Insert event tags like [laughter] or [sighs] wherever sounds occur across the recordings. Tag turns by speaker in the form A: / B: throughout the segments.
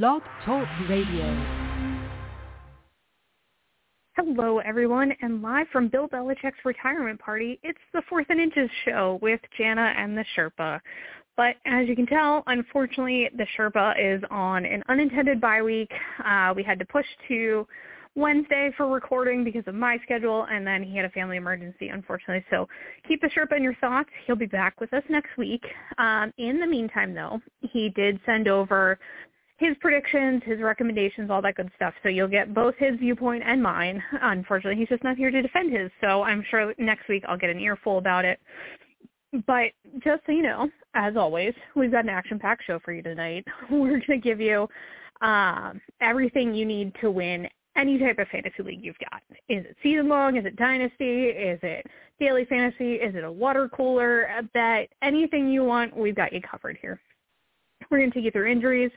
A: Blog Talk Radio.
B: Hello, everyone, and live from Bill Belichick's retirement party, it's the Fourth and Inches show with Jana and the Sherpa. But as you can tell, unfortunately, the Sherpa is on an unintended bye week. Uh, we had to push to Wednesday for recording because of my schedule, and then he had a family emergency, unfortunately. So keep the Sherpa in your thoughts. He'll be back with us next week. Um, in the meantime, though, he did send over his predictions, his recommendations, all that good stuff. So you'll get both his viewpoint and mine. Unfortunately, he's just not here to defend his. So I'm sure next week I'll get an earful about it. But just so you know, as always, we've got an action-packed show for you tonight. [laughs] We're going to give you um, everything you need to win any type of fantasy league you've got. Is it season long? Is it dynasty? Is it daily fantasy? Is it a water cooler a bet? Anything you want, we've got you covered here. We're going to take you through injuries,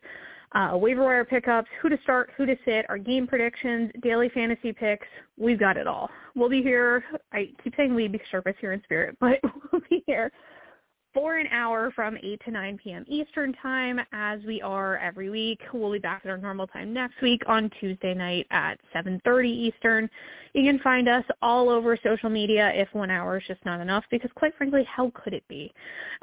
B: uh, waiver wire pickups, who to start, who to sit, our game predictions, daily fantasy picks. We've got it all. We'll be here. I keep saying we because Sherpa's here in spirit, [laughs] but we'll be here for an hour from 8 to 9 p.m. Eastern Time as we are every week. We'll be back at our normal time next week on Tuesday night at 7.30 Eastern. You can find us all over social media if one hour is just not enough because quite frankly, how could it be?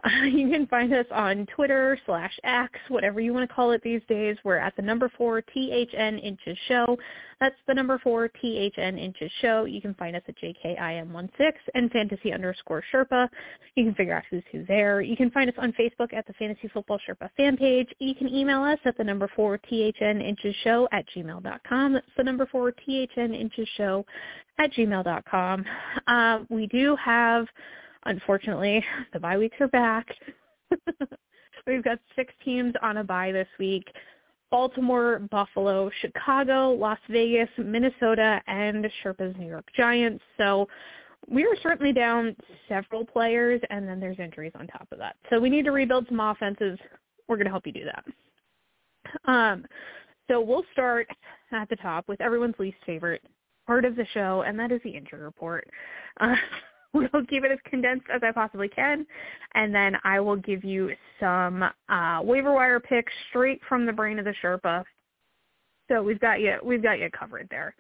B: Uh, [laughs] you can find us on Twitter slash X, whatever you want to call it these days. We're at the number four THN Inches Show. That's the number four THN Inches Show. You can find us at JKIM16 and Fantasy underscore Sherpa. You can figure out who's who there. You can find us on Facebook at the Fantasy Football Sherpa fan page. You can email us at the number four THN Inches Show at gmail.com. That's the number four THN Inches Show at gmail.com. Uh, we do have, unfortunately, [laughs] the bye weeks are back. [laughs] We've got six teams on a bye this week. Baltimore, Buffalo, Chicago, Las Vegas, Minnesota, and Sherpa's New York Giants. So we are certainly down several players, and then there's injuries on top of that. So we need to rebuild some offenses. We're going to help you do that. Um, so we'll start at the top with everyone's least favorite, part of the show, and that is the injury report. Uh, [laughs] we'll keep it as condensed as I possibly can, and then I will give you some uh, waiver wire picks straight from the brain of the Sherpa. So we've got you we've got you covered there.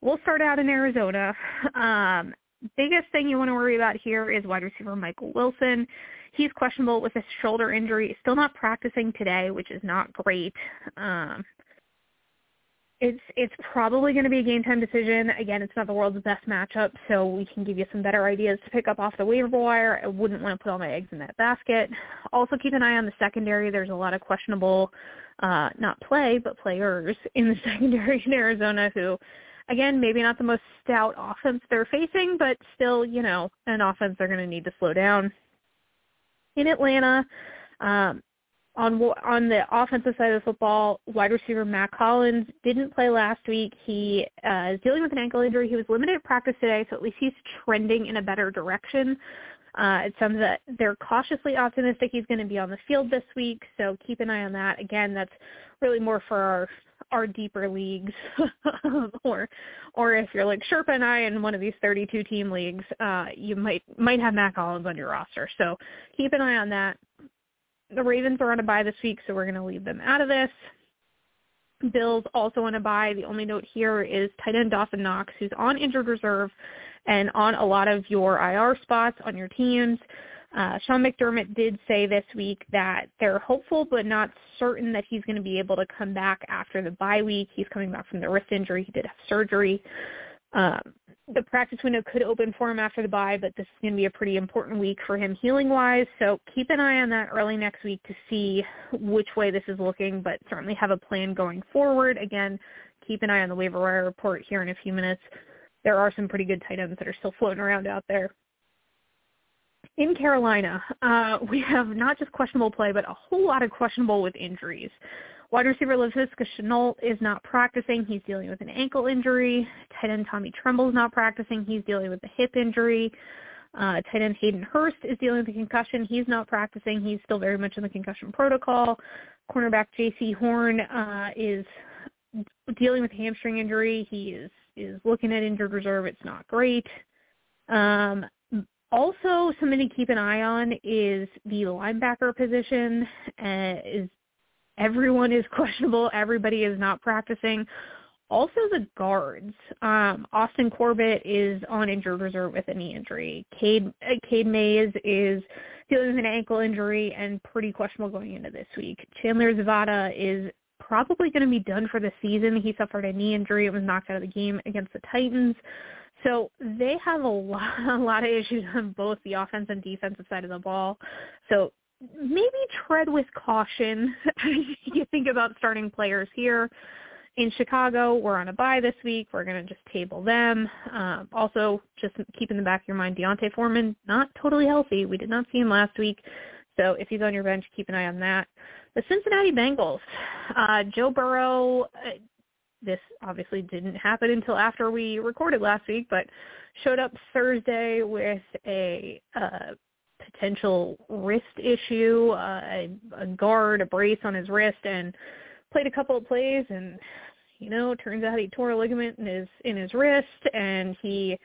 B: We'll start out in Arizona. Um, biggest thing you want to worry about here is wide receiver Michael Wilson. He's questionable with a shoulder injury. Still not practicing today, which is not great. Um, it's it's probably going to be a game time decision. Again, it's not the world's best matchup, so we can give you some better ideas to pick up off the waiver wire. I wouldn't want to put all my eggs in that basket. Also, keep an eye on the secondary. There's a lot of questionable, uh, not play, but players in the [laughs] secondary in Arizona who, again, maybe not the most stout offense they're facing, but still, you know, an offense they're going to need to slow down. In Atlanta, um, on on the offensive side of the football, wide receiver Mack Hollins didn't play last week. He uh, is dealing with an ankle injury. He was limited at practice today, so at least he's trending in a better direction. Uh, it sounds that they're cautiously optimistic he's going to be on the field this week, so keep an eye on that. Again, that's really more for our our deeper leagues, [laughs] or or if you're like Sherpa and I in one of these 32 team leagues, uh, you might might have Mack Hollins on your roster. So keep an eye on that the Ravens are on a bye this week, so we're going to leave them out of this. Bills also on a bye. The only note here is tight end Dawson Knox, who's on injured reserve and on a lot of your IR spots on your teams. Uh, Sean McDermott did say this week that they're hopeful but not certain that he's going to be able to come back after the bye week. He's coming back from the wrist injury. He did have surgery. Um, the practice window could open for him after the bye, but this is going to be a pretty important week for him healing-wise. So keep an eye on that early next week to see which way this is looking, but certainly have a plan going forward. Again, keep an eye on the waiver wire report here in a few minutes. There are some pretty good tight ends that are still floating around out there. In Carolina, uh, we have not just questionable play, but a whole lot of questionable with injuries. Wide receiver Laviska Shenault is not practicing. He's dealing with an ankle injury. Tight end Tommy Tremble is not practicing. He's dealing with a hip injury. Uh, tight end Hayden Hurst is dealing with a concussion. He's not practicing. He's still very much in the concussion protocol. Cornerback Jaycee Horn uh, is dealing with a hamstring injury. He is is looking at injured reserve. It's not great. Um, also, something to keep an eye on is the linebacker position. Uh, is everyone is [laughs] questionable. Everybody is not practicing. Also the guards. Um, Austin Corbett is on injured reserve with a knee injury. Cade, uh, Cade Mays is dealing with an ankle injury and pretty questionable going into this week. Chandler Zavala is probably going to be done for the season. He suffered a knee injury and was knocked out of the game against the Titans. So they have a lot, [laughs] a lot of issues on both the offense and defensive side of the ball. So maybe tread with caution [laughs] you think about starting players here in Chicago, we're on a bye this week. We're going to just table them. Um, also, just keep in the back of your mind, D'Onta Foreman, not totally healthy. We did not see him last week. So if he's on your bench, keep an eye on that. The Cincinnati Bengals, uh, Joe Burrow, uh, this obviously didn't happen until after we recorded last week, but showed up Thursday with a uh, potential wrist issue, uh, a, a guard, a brace on his wrist, and played a couple of plays and you know, turns out he tore a ligament in his in his wrist and he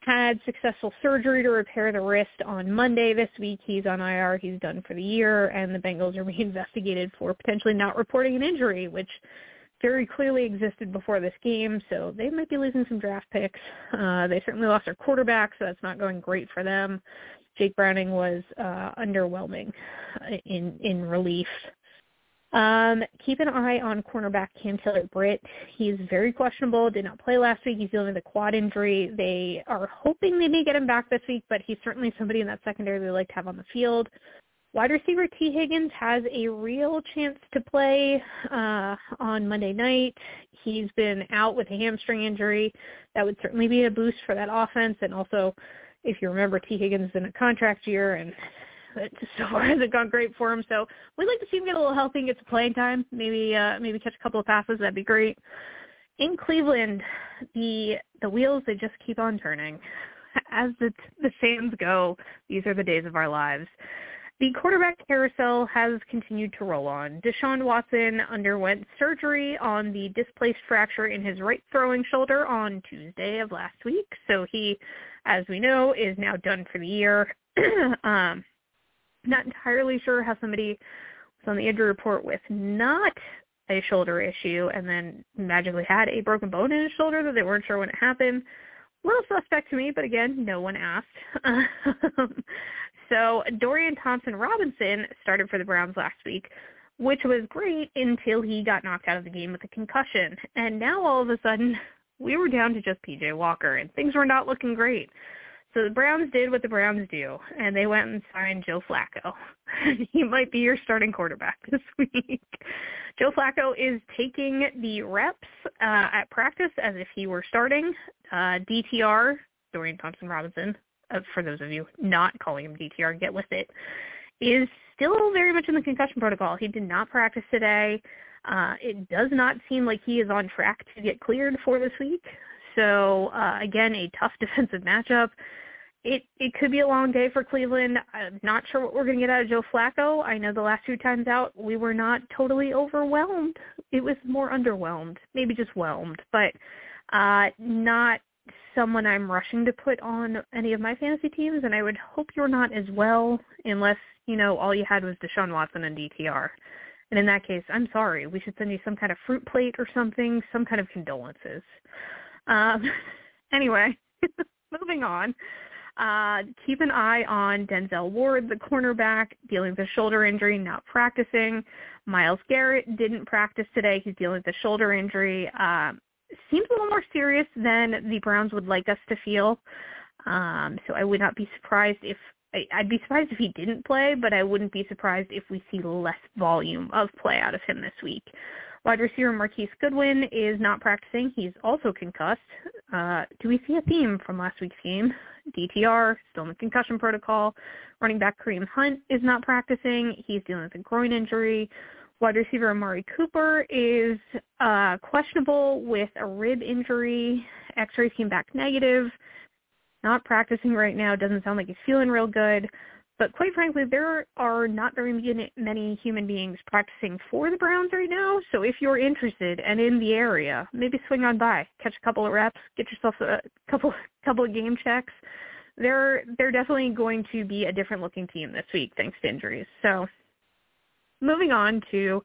B: had successful surgery to repair the wrist on Monday this week. He's on IR. He's done for the year, and the Bengals are being [laughs] investigated for potentially not reporting an injury, which very clearly existed before this game. So they might be losing some draft picks. Uh, they certainly lost their quarterback, so that's not going great for them. Jake Browning was uh, underwhelming in in relief um, keep an eye on cornerback Cam Taylor Britt. He's very questionable. Did not play last week. He's dealing with a quad injury. They are hoping they may get him back this week, but he's certainly somebody in that secondary they like to have on the field. Wide receiver Tee Higgins has a real chance to play uh, on Monday night. He's been out with a hamstring injury. That would certainly be a boost for that offense. And also, if you remember, Tee Higgins is in a contract year, and but [laughs] so far hasn't gone great for him. So we'd like to see him get a little healthy and get some playing time. Maybe uh, maybe catch a couple of passes. That'd be great. In Cleveland, the the wheels they just keep on turning. As the the fans go, these are the days of our lives. The quarterback carousel has continued to roll on. Deshaun Watson underwent surgery on the displaced fracture in his right throwing shoulder on Tuesday of last week. So he, as we know, is now done for the year. [clears throat] um, not entirely sure how somebody was on the injury report with not a shoulder issue and then magically had a broken bone in his shoulder that they weren't sure when it happened. Little suspect to me, but again, no one asked. [laughs] Um, so Dorian Thompson Robinson started for the Browns last week, which was great until he got knocked out of the game with a concussion. And now all of a sudden, we were down to just PJ Walker, and things were not looking great. So the Browns did what the Browns do, and they went and signed Joe Flacco. [laughs] he might be your starting quarterback [laughs] this week. Joe Flacco is taking the reps uh, at practice as if he were starting. Uh, DTR, Dorian Thompson Robinson, uh, for those of you not calling him DTR, get with it, is still very much in the concussion protocol. He did not practice today. Uh, it does not seem like he is on track to get cleared for this week. So uh, again, a tough [laughs] defensive matchup. It it could be a long day for Cleveland. I'm not sure what we're going to get out of Joe Flacco. I know the last two times out we were not totally overwhelmed. It was more underwhelmed, maybe just whelmed, but uh, not someone I'm rushing to put on any of my fantasy teams. And I would hope you're not as well, unless you know all you had was Deshaun Watson and DTR. And in that case, I'm sorry. We should send you some kind of fruit plate or something, some kind of condolences. Um, [laughs] anyway, [laughs] moving on. Uh, keep an eye on Denzel Ward, the cornerback, dealing with a shoulder injury, not practicing. Myles Garrett didn't practice today. He's dealing with a shoulder injury. Uh, seems a little more serious than the Browns would like us to feel. Um, so I would not be surprised if I, I'd be surprised if he didn't play, but I wouldn't be surprised if we see less volume of play out of him this week. Wide receiver Marquise Goodwin is not practicing. He's also concussed. Uh, do we see a theme from last week's game? DTR, still in the concussion protocol. Running back Kareem Hunt is not practicing. He's dealing with a groin injury. Wide receiver Amari Cooper is uh, questionable with a rib injury. X-rays came back negative. Not practicing right now. Doesn't sound like he's feeling real good. But quite frankly, there are not very many human beings practicing for the Browns right now. So if you're interested and in the area, maybe swing on by, catch a couple of reps, get yourself a couple [laughs] couple of game checks. They're they're definitely going to be a different looking team this week thanks to injuries. So moving on to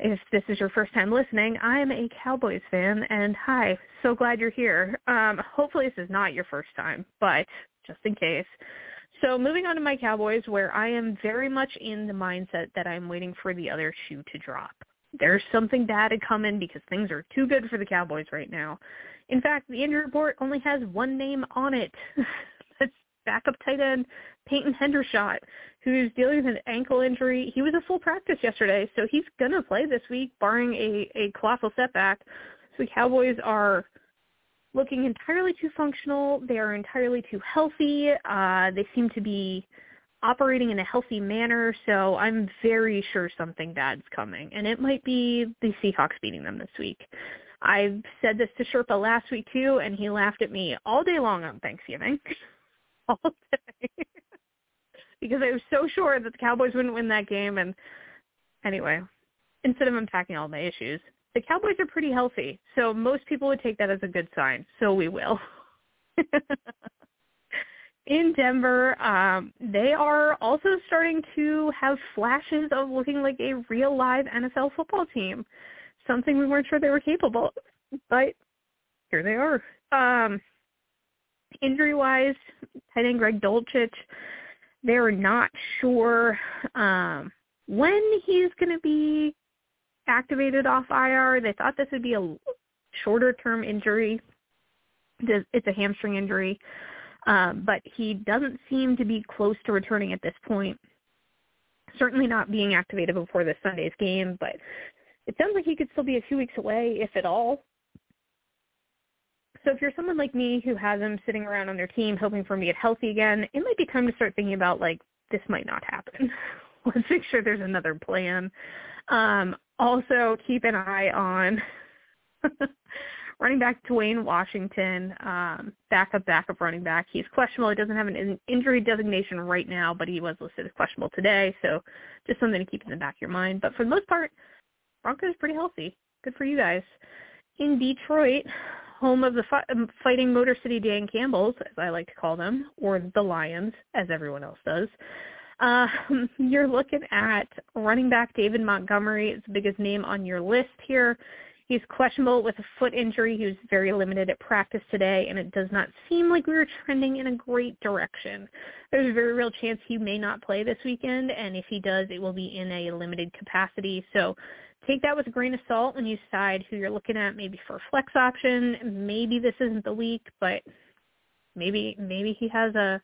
B: if this is your first time listening, I am a Cowboys fan, and hi, so glad you're here. Um, hopefully this is not your first time, but just in case. So moving on to my Cowboys, where I am very much in the mindset that I'm waiting for the other shoe to drop. There's something bad to come in because things are too good for the Cowboys right now. In fact, the injury report only has one name on it. [laughs] That's backup tight end Peyton Hendershot, who's dealing with an ankle injury. He was a full practice yesterday, so he's going to play this week, barring a, a colossal setback. So the Cowboys are looking entirely too functional. They are entirely too healthy. Uh, they seem to be operating in a healthy manner, so I'm very sure something bad's coming. And it might be the Seahawks beating them this week. I said this to Sherpa last week too, and he laughed at me all day long on Thanksgiving. [laughs] all day. [laughs] because I was so sure that the Cowboys wouldn't win that game. And anyway, instead of unpacking all my issues, the Cowboys are pretty healthy, so most people would take that as a good sign. So we will. [laughs] in Denver, um, they are also starting to have flashes of looking like a real live NFL football team, something we weren't sure they were capable of. But here they are. Um, injury-wise, tight end Greg Dulcich, they're not sure um, when he's going to be activated off IR. They thought this would be a shorter term injury. It's a hamstring injury, um, but he doesn't seem to be close to returning at this point. Certainly not being activated before this Sunday's game, but it sounds like he could still be a few weeks away, if at all. So if you're someone like me who has him sitting around on their team hoping for him to get healthy again, it might be time to start thinking about like this might not happen. [laughs] Let's make sure there's another plan. Um, also, keep an eye on [laughs] running back Dwayne Washington, um, backup backup running back. He's questionable. He doesn't have an injury designation right now, but he was listed as questionable today. So just something to keep in the back of your mind. But for the most part, Broncos pretty healthy. Good for you guys. In Detroit, home of the fi- um, fighting Motor City Dan Campbells, as I like to call them, or the Lions, as everyone else does. Um, [laughs] you're looking at running back David Montgomery. It's the biggest name on your list here. He's questionable with a foot injury. He was very limited at practice today, and it does not seem like we are trending in a great direction. There's a very real chance he may not play this weekend, and if he does, it will be in a limited capacity. So take that with a grain of salt when you decide who you're looking at, maybe for a flex option. Maybe this isn't the week, but maybe maybe he has a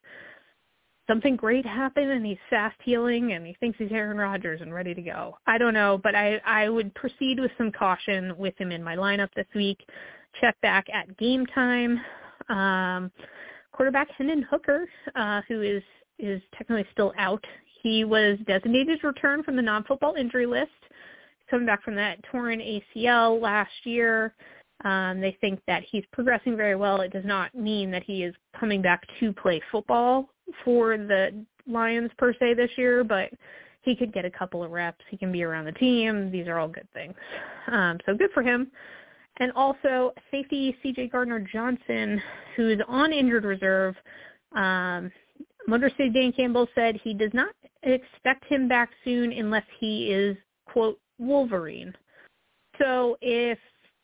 B: something great happened and he's fast healing and he thinks he's Aaron Rodgers and ready to go. I don't know, but I I would proceed with some caution with him in my lineup this week. Check back at game time. Um, quarterback Hendon Hooker, uh, who is is technically still out. He was designated to return from the non-football injury list, coming back from that torn ACL last year. Um, they think that he's progressing very well. It does not mean that he is coming back to play football for the Lions per se this year, but he could get a couple of reps. He can be around the team. These are all good things. Um, so good for him. And also safety CJ Gardner Johnson, who's on injured reserve. Um, Motor City Dan Campbell said he does not expect him back soon unless he is, quote, Wolverine. So if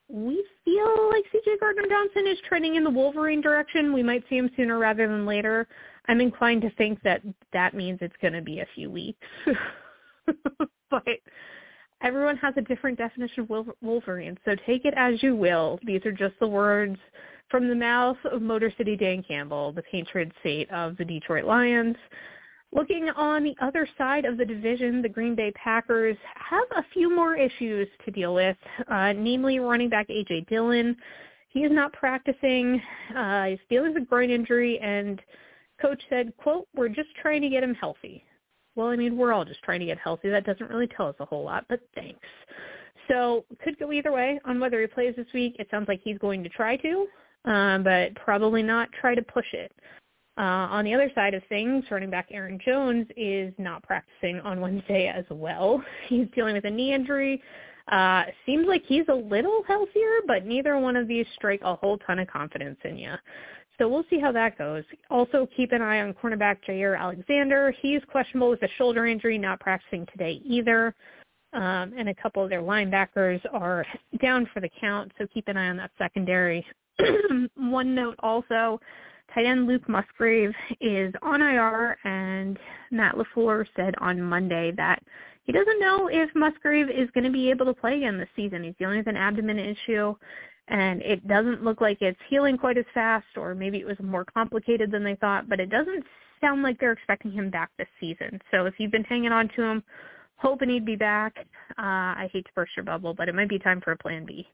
B: we feel like CJ Gardner Johnson is trending in the Wolverine direction, we might see him sooner rather than later. I'm inclined to think that that means it's going to be a few weeks. [laughs] but everyone has a different definition of Wolverine, so take it as you will. These are just the words from the mouth of Motor City Dan Campbell, the patron saint of the Detroit Lions. Looking on the other side of the division, the Green Bay Packers have a few more issues to deal with, uh, namely running back A.J. Dillon. He is not practicing. Uh, he's dealing with a groin injury, and coach said, quote, we're just trying to get him healthy. Well, I mean, we're all just trying to get healthy. That doesn't really tell us a whole lot, but thanks. So could go either way on whether he plays this week. It sounds like he's going to try to, um, but probably not try to push it. Uh, on the other side of things, running back Aaron Jones is not practicing on Wednesday as well. [laughs] He's dealing with a knee injury. Uh, seems like he's a little healthier, but neither one of these strike a whole ton of confidence in you. So we'll see how that goes. Also, keep an eye on cornerback Jaire Alexander. He's questionable with a shoulder injury, not practicing today either. um, and a couple of their linebackers are down for the count, so keep an eye on that secondary. [clears throat] One note also, tight end Luke Musgrave is on IR, and Matt LaFleur said on Monday that he doesn't know if Musgrave is going to be able to play again this season. He's dealing with an abdomen issue, and it doesn't look like it's healing quite as fast, or maybe it was more complicated than they thought, but it doesn't sound like they're expecting him back this season. So if you've been hanging on to him, hoping he'd be back, uh, I hate to burst your bubble, but it might be time for a plan B.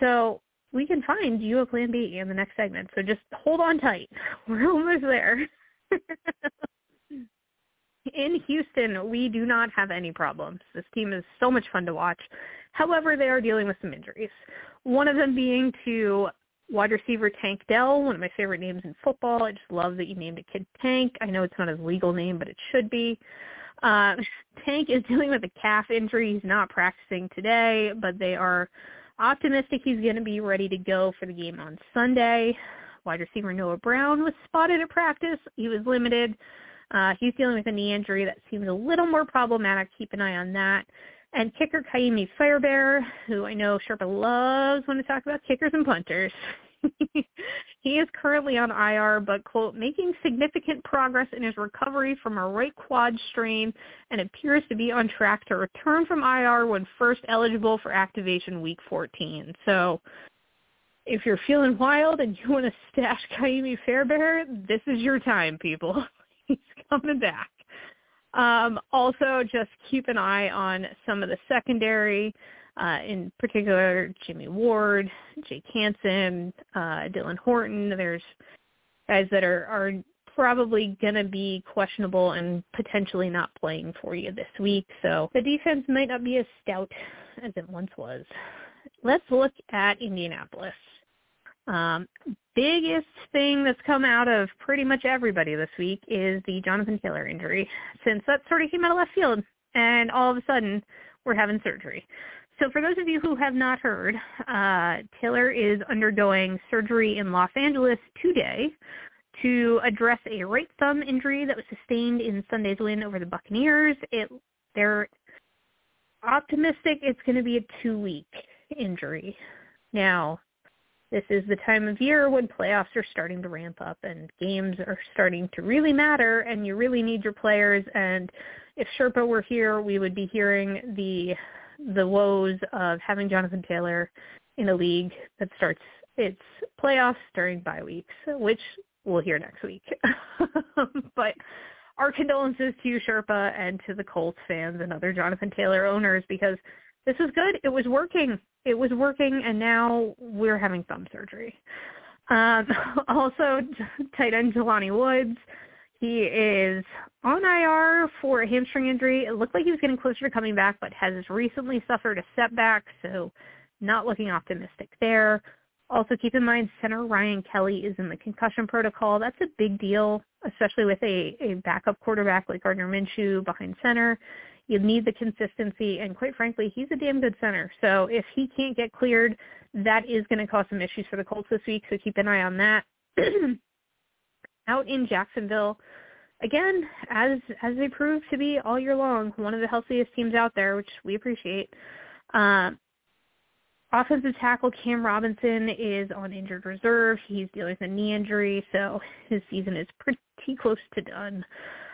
B: So we can find you a plan B in the next segment. So just hold on tight. [laughs] We're almost there. [laughs] in Houston, we do not have any problems. This team is so much fun to watch. However, they are dealing with some injuries. One of them being to wide receiver Tank Dell, one of my favorite names in football. I just love that you named a kid Tank. I know it's not his legal name, but it should be. Uh, [laughs] Tank is dealing with a calf injury. He's not practicing today, but they are optimistic he's going to be ready to go for the game on Sunday. Wide receiver Noah Brown was spotted at practice. He was limited. Uh, he's dealing with a knee injury that seems a little more problematic. Keep an eye on that. And kicker Ka'imi Fairbairn, who I know Sherpa loves when to talk about kickers and punters. [laughs] he is currently on IR, but quote, making significant progress in his recovery from a right quad strain and appears to be on track to return from IR when first eligible for activation week 14. So if you're feeling wild and you want to stash Ka'imi Fairbairn, this is your time, people. [laughs] [laughs] Coming back. Um, also, just keep an eye on some of the secondary, uh, in particular Jimmy Ward, Jake Hansen, uh, Dylan Horton. There's guys that are, are probably going to be questionable and potentially not playing for you this week. So the defense might not be as stout as it once was. Let's look at Indianapolis. Um, biggest thing that's come out of pretty much everybody this week is the Jonathan Taylor injury, since that sort of came out of left field, and all of a sudden we're having surgery. So for those of you who have not heard, uh, Taylor is undergoing surgery in Los Angeles today to address a right thumb injury that was sustained in Sunday's win over the Buccaneers. It, they're optimistic it's going to be a two-week injury. Now, this is the time of year when playoffs are starting to ramp up and games are starting to really matter and you really need your players and if Sherpa were here we would be hearing the the woes of having Jonathan Taylor in a league that starts its playoffs during bye weeks, which we'll hear next week. [laughs] but our condolences to you, Sherpa, and to the Colts fans and other Jonathan Taylor owners because this is good. It was working it was working, and now we're having thumb surgery. Um, [laughs] also, [laughs] tight end Jelani Woods, he is on IR for a hamstring injury. It looked like he was getting closer to coming back, but has recently suffered a setback, so not looking optimistic there. Also, keep in mind center Ryan Kelly is in the concussion protocol. That's a big deal, especially with a, a backup quarterback like Gardner Minshew behind center. You need the consistency, and quite frankly, he's a damn good center. So if he can't get cleared, that is going to cause some issues for the Colts this week. So keep an eye on that. [clears throat] Out in Jacksonville, again, as as they prove to be all year long, one of the healthiest teams out there, which we appreciate. Uh, offensive tackle Cam Robinson is on injured reserve. He's dealing with a knee injury, so his season is pretty close to done.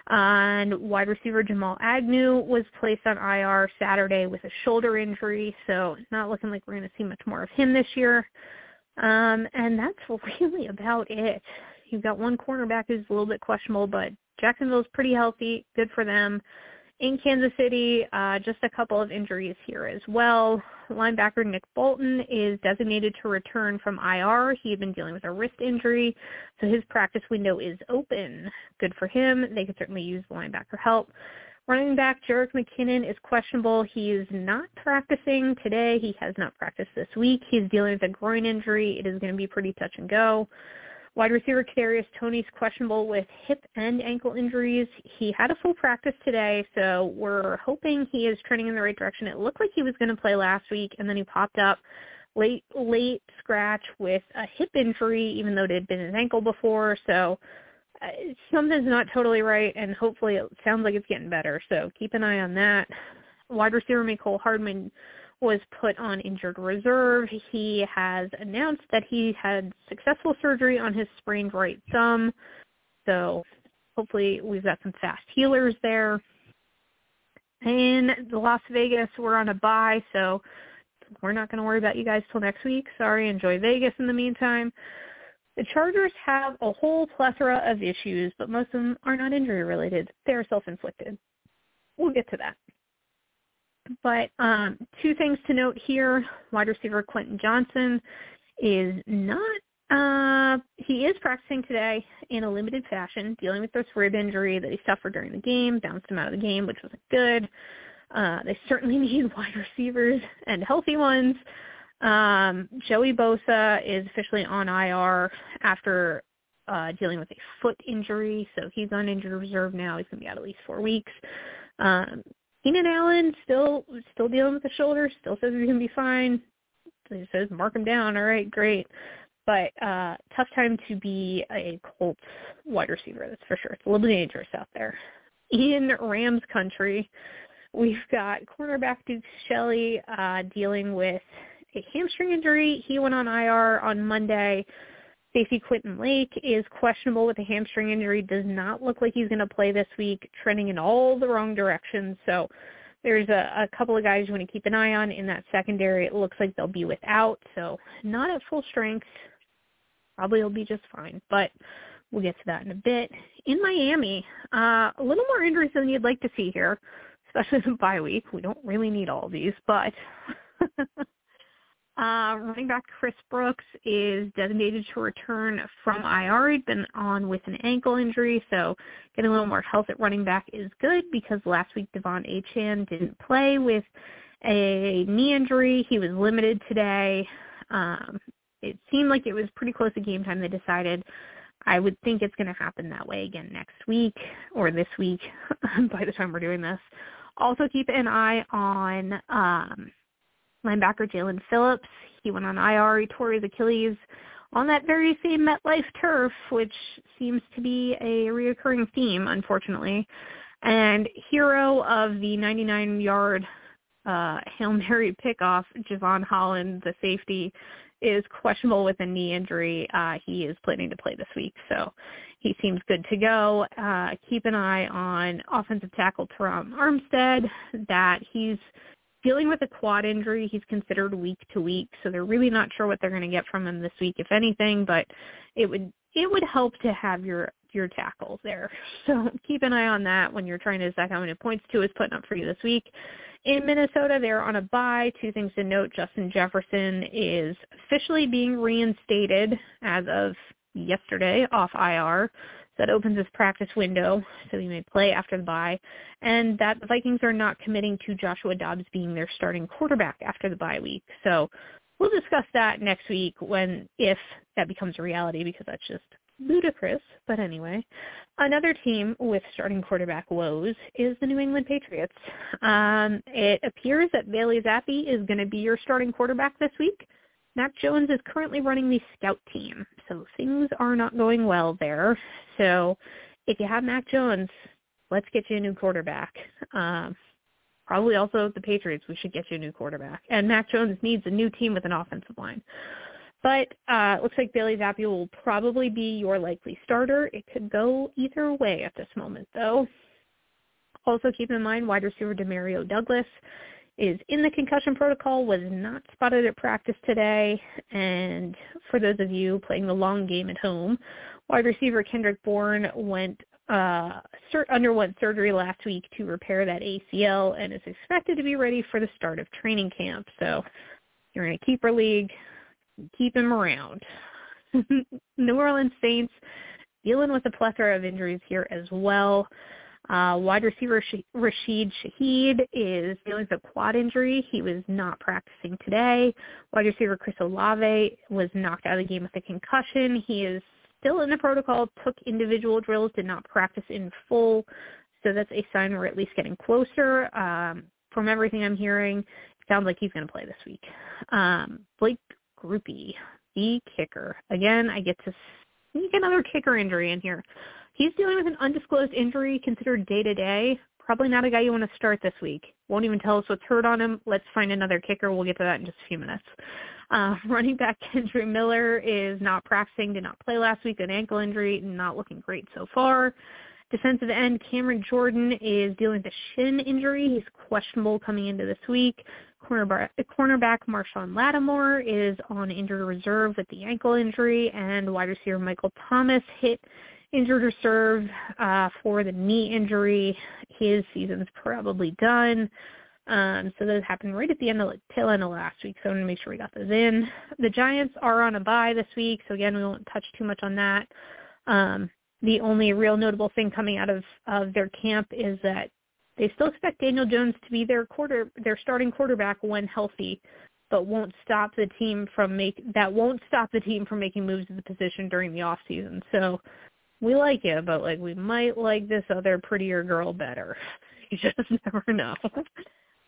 B: And wide receiver Jamal Agnew was placed on IR Saturday with a shoulder injury, so not looking like we're going to see much more of him this year. Um, and that's [laughs] really about it. You've got one cornerback who's a little bit questionable, but Jacksonville's pretty healthy. Good for them in Kansas City, uh, just a couple of injuries here as well. Linebacker Nick Bolton is designated to return from IR. He had been dealing with a wrist injury, so his practice window is open. Good for him. They could certainly use the linebacker help. Running back Jerick McKinnon is questionable. He is not practicing today. He has not practiced this week. He's dealing with a groin injury. It is going to be pretty touch and go. Wide receiver Kadarius Toney's questionable with hip and ankle injuries. He had a full practice today, so we're hoping he is trending in the right direction. It looked like he was going to play last week, and then he popped up late late scratch with a hip injury, even though it had been his ankle before. So uh, something's not totally right, and hopefully it sounds like it's getting better. So keep an eye on that. wide receiver Mecole Hardman was put on injured reserve. He has announced that he had successful surgery on his sprained right thumb. So hopefully we've got some fast healers there. In the Las Vegas, we're on a bye, so we're not going to worry about you guys till next week. Sorry, enjoy Vegas in the meantime. The Chargers have a whole plethora of issues, but most of them are not injury related. They're self-inflicted. We'll get to that. But um, two things to note here. Wide receiver Quentin Johnston is not, uh, he is practicing today in a limited fashion, dealing with this rib injury that he suffered during the game, bounced him out of the game, which wasn't good. Uh, they certainly [laughs] need wide receivers and healthy ones. Um, Joey Bosa is officially on IR after uh, dealing with a foot injury, so he's on injured reserve now. He's going to be out at least four weeks. Um, Keenan Allen still still dealing with the shoulder, still says he's to be fine. He says mark him down. All right, great. But uh, tough time to be a Bolts wide receiver, that's for sure. It's a little bit dangerous out there. In Rams country, we've got cornerback Duke Shelley uh, dealing with a hamstring injury. He went on IR on Monday. Safety Quentin Lake is questionable with a hamstring injury. Does not look like he's going to play this week, trending in all the wrong directions. So there's a, a couple of guys you want to keep an eye on in that secondary. It looks like they'll be without, so not at full strength. Probably will be just fine, but we'll get to that in a bit. In Miami, uh, a little more injuries than you'd like to see here, especially [laughs] in bye week. We don't really need all these, but [laughs] Uh, running back Chris Brooks is designated to return from IR. He'd been on with an ankle injury, so getting a little more health at running back is good because last week De'Von Achane didn't play with a knee injury. He was limited today. Um, it seemed like it was pretty close to game time. They decided I would think it's going to happen that way again next week or this week [laughs] by the time we're doing this. Also keep an eye on um, linebacker Jaelan Phillips. He went on IR. He tore his Achilles on that very same MetLife turf, which seems to be a reoccurring theme, unfortunately. And hero of the 99-yard uh, Hail Mary pickoff, Jevon Holland, the safety, is questionable with a knee injury. Uh, he is planning to play this week, so he seems good to go. Uh, keep an eye on offensive tackle Terron Armstead, that he's – dealing with a quad injury. He's considered week to week, so they're really not sure what they're going to get from him this week, if anything. But it would it would help to have your your tackles there. [laughs] So keep an eye on that when you're trying to decide how many points Tua is putting up for you this week. In Minnesota, they're on a bye. Two things to note: Justin Jefferson is officially being reinstated as of yesterday off IR that opens his practice window so he may play after the bye, and that the Vikings are not committing to Joshua Dobbs being their starting quarterback after the bye week. So we'll discuss that next week when if that becomes a reality because that's just ludicrous. But anyway, another team with starting quarterback woes is the New England Patriots. Um, it appears that Bailey Zappe is going to be your starting quarterback this week. Mac Jones is currently running the scout team, so things are not going well there. So if you have Mac Jones, let's get you a new quarterback. Um, probably also the Patriots, we should get you a new quarterback. And Mac Jones needs a new team with an offensive line. But uh, looks like Bailey Zappe will probably be your likely starter. It could go either way at this moment, though. Also keep in mind wide receiver Demario Douglas is in the concussion protocol, was not spotted at practice today. And for those of you playing the long game at home, wide receiver Kendrick Bourne went uh, sur- underwent surgery last week to repair that ACL and is expected to be ready for the start of training camp. So you're in a keeper league, keep him around. [laughs] New Orleans Saints dealing with a plethora of injuries here as well. Uh, wide receiver Rashid Shaheed is dealing with a quad injury. He was not practicing today. Wide receiver Chris Olave was knocked out of the game with a concussion. He is still in the protocol, took individual drills, did not practice in full. So that's a sign we're at least getting closer. Um, from everything I'm hearing, it sounds like he's going to play this week. Um, Blake Grupe, the kicker. Again, I get to sneak another kicker injury in here. He's dealing with an undisclosed injury considered day-to-day, Probably not a guy you want to start this week. Won't even tell us what's hurt on him. Let's find another kicker. We'll get to that in just a few minutes. Uh, [laughs] running back Kendre Miller is not practicing, did not play last week, an ankle injury, not looking great so far. Defensive end Cameron Jordan is dealing with a shin injury. He's questionable coming into this week. Cornerback, cornerback Marshon Lattimore is on injured reserve with the ankle injury, and wide receiver Michael Thomas hit injured reserve uh, for the knee injury. His season's probably done. Um, so those happened right at the end of the tail end of last week. So I want to make sure we got those in. The Giants are on a bye this week, so again we won't touch too much on that. Um, the only real notable thing coming out of, of their camp is that they still expect Daniel Jones to be their quarter their starting quarterback when healthy, but won't stop the team from make that won't stop the team from making moves to the position during the off season. So we like you, but like we might like this other prettier girl better. [laughs] You just never know. [laughs]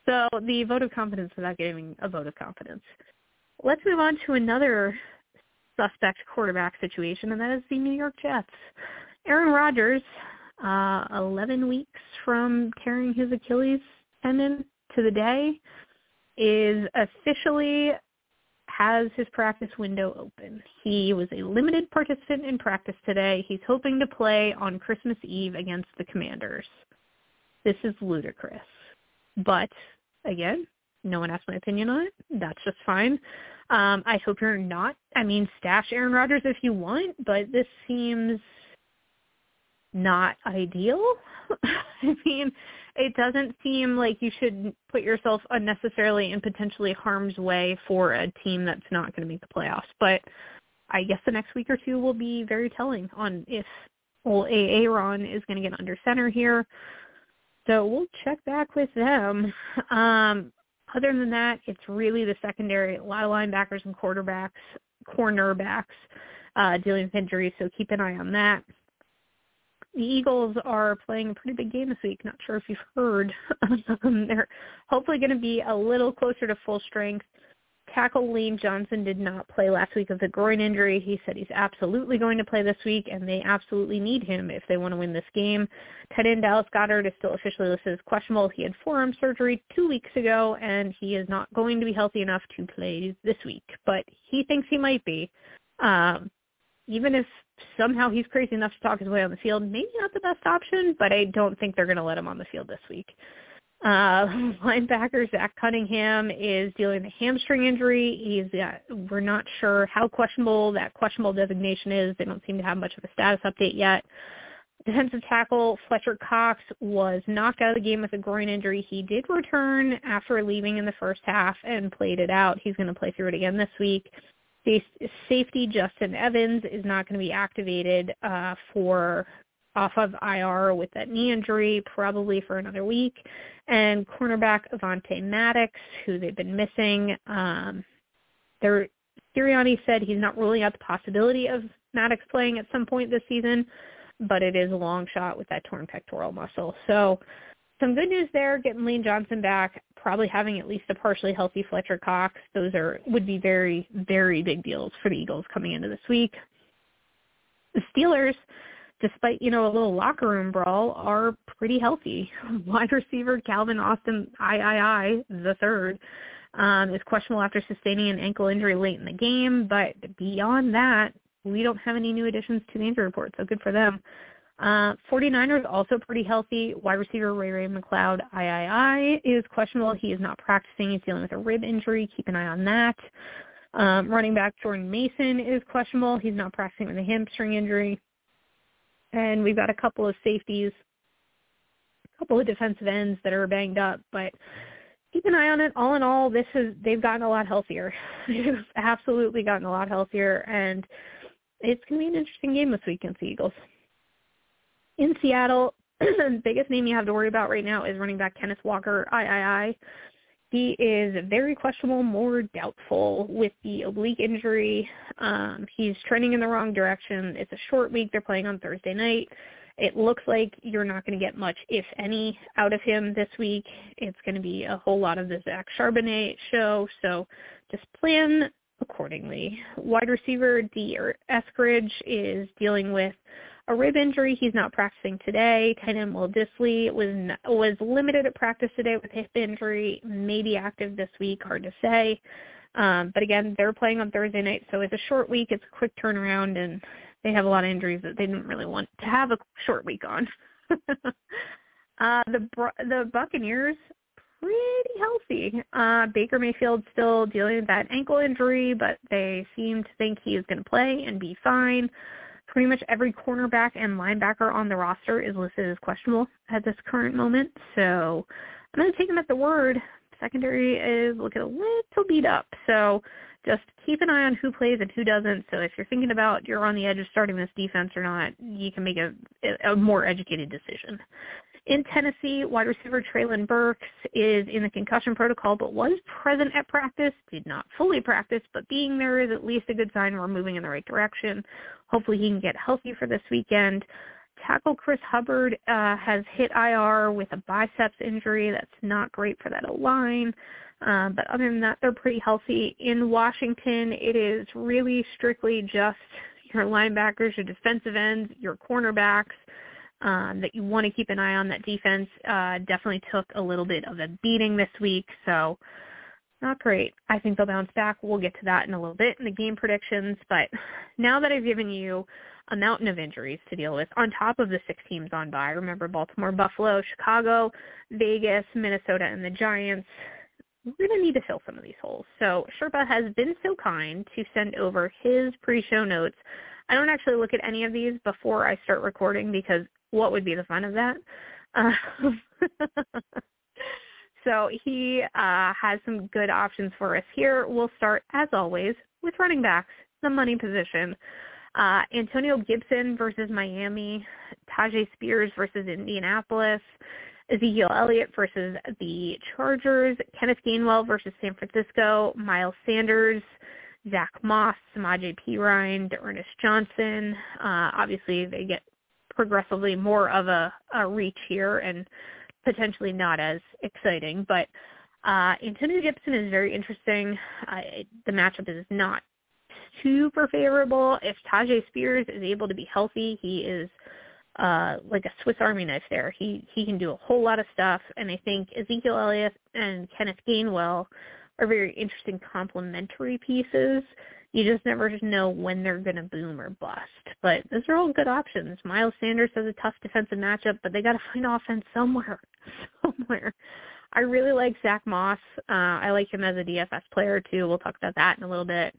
B: So the vote of confidence without giving a vote of confidence. Let's move on to another suspect quarterback situation, and that is the New York Jets. Aaron Rodgers, uh, 11 weeks from tearing his Achilles tendon to the day, is officially has his practice window open. He was a limited participant in practice today. He's hoping to play on Christmas Eve against the Commanders. This is ludicrous. But again, no one asked my opinion on it. That's just fine. Um, I hope you're not. I mean, stash Aaron Rodgers if you want, but this seems not ideal. [laughs] I mean, it doesn't seem like you should put yourself unnecessarily in potentially harm's way for a team that's not going to make the playoffs. But I guess the next week or two will be very telling on if old Aaron is going to get under center here. So we'll check back with them. Um, other than that, it's really the secondary, a lot of linebackers and quarterbacks, cornerbacks uh, dealing with injuries, so keep an eye on that the Eagles are playing a pretty big game this week. Not sure if you've heard. [laughs] um, they're hopefully going to be a little closer to full strength. Tackle Lane Johnson did not play last week with a groin injury. He said he's absolutely going to play this week, and they absolutely need him if they want to win this game. Tight end Dallas Goedert is still officially listed as questionable. He had forearm surgery two weeks ago, and he is not going to be healthy enough to play this week, but he thinks he might be. Um, even if somehow he's crazy enough to talk his way on the field, maybe not the best option, but I don't think they're going to let him on the field this week. Uh, [laughs] linebacker Zach Cunningham is dealing with a hamstring injury. He's uh, we're not sure how questionable that questionable designation is. They don't seem to have much of a status update yet. Defensive tackle Fletcher Cox was knocked out of the game with a groin injury. He did return after leaving in the first half and played it out. He's going to play through it again this week safety Justin Evans is not going to be activated uh, for off of IR with that knee injury, probably for another week. And cornerback Avonte Maddox, who they've been missing. Um, there, Sirianni said he's not ruling out the possibility of Maddox playing at some point this season, but it is a long shot with that torn pectoral muscle. So some good news there, getting Lane Johnson back, probably having at least a partially healthy Fletcher Cox. Those are would be very, very big deals for the Eagles coming into this week. The Steelers, despite, you know, a little locker room brawl, are pretty healthy. [laughs] Wide receiver Calvin Austin III, the third, um, is questionable after sustaining an ankle injury late in the game, but beyond that, we don't have any new additions to the injury report, so good for them. Uh, 49ers also pretty healthy. Wide receiver Ray Ray McCloud III is questionable. He is not practicing. He's dealing with a rib injury. Keep an eye on that. Um, running back Jordan Mason is questionable. He's not practicing with a hamstring injury. And we've got a couple of safeties, a couple of defensive ends that are banged up, but keep an eye on it. All in all, this is they've gotten a lot healthier. [laughs] they've absolutely gotten a lot healthier, and it's going to be an interesting game this week against the Eagles in Seattle, the [clears throat] biggest name you have to worry about right now is running back Kenneth Walker, III. He is very questionable, more doubtful with the oblique injury. Um, he's trending in the wrong direction. It's a short week. They're playing on Thursday night. It looks like you're not going to get much, if any, out of him this week. It's going to be a whole lot of the Zach Charbonnet show, so just plan accordingly. Wide receiver Dee Eskridge is dealing with a rib injury. He's not practicing today. End Will Dissly was was limited at practice today with hip injury. Maybe active this week. Hard to say. Um, but again, they're playing on Thursday night, so it's a short week. It's a quick turnaround, and they have a lot of injuries that they didn't really want to have a short week on. [laughs] uh, the the Buccaneers pretty healthy. Uh, Baker Mayfield still dealing with that ankle injury, but they seem to think he is going to play and be fine. Pretty much every cornerback and linebacker on the roster is listed as questionable at this current moment. So I'm going to take them at the word. Secondary is looking a little beat up. So just keep an eye on who plays and who doesn't. So if you're thinking about you're on the edge of starting this defense or not, you can make a, a more educated decision. In Tennessee, wide receiver Treylon Burks is in the concussion protocol but was present at practice, did not fully practice, but being there is at least a good sign we're moving in the right direction. Hopefully he can get healthy for this weekend. Tackle Chris Hubbard uh, has hit IR with a biceps injury. That's not great for that O-line. Uh, but other than that, they're pretty healthy. In Washington, it is really strictly just your linebackers, your defensive ends, your cornerbacks, um, that you want to keep an eye on. That defense uh, definitely took a little bit of a beating this week, so not great. I think they'll bounce back. We'll get to that in a little bit in the game predictions. But now that I've given you a mountain of injuries to deal with on top of the six teams on by, remember Baltimore, Buffalo, Chicago, Vegas, Minnesota, and the Giants, we're going to need to fill some of these holes. So Sherpa has been so kind to send over his pre-show notes. I don't actually look at any of these before I start recording because what would be the fun of that? Uh, [laughs] so he uh, has some good options for us here. We'll start, as always, with running backs, the money position. Uh, Antonio Gibson versus Miami, Tyjae Spears versus Indianapolis, Ezekiel Elliott versus the Chargers, Kenneth Gainwell versus San Francisco, Miles Sanders, Zach Moss, Samaje Perine, Ernest Johnson. Uh, obviously, they get progressively more of a, a reach here and potentially not as exciting. But uh, Antonio Gibson is very interesting. Uh, the matchup is not super favorable. If Tyjae Spears is able to be healthy, he is uh, like a Swiss Army knife there. He he can do a whole lot of stuff, and I think Ezekiel Elliott and Kenneth Gainwell are very interesting complementary pieces you just never know when they're going to boom or bust. But those are all good options. Miles Sanders has a tough defensive matchup, but they got to find offense somewhere. [laughs] somewhere. I really like Zach Moss. Uh, I like him as a DFS player too. We'll talk about that in a little bit.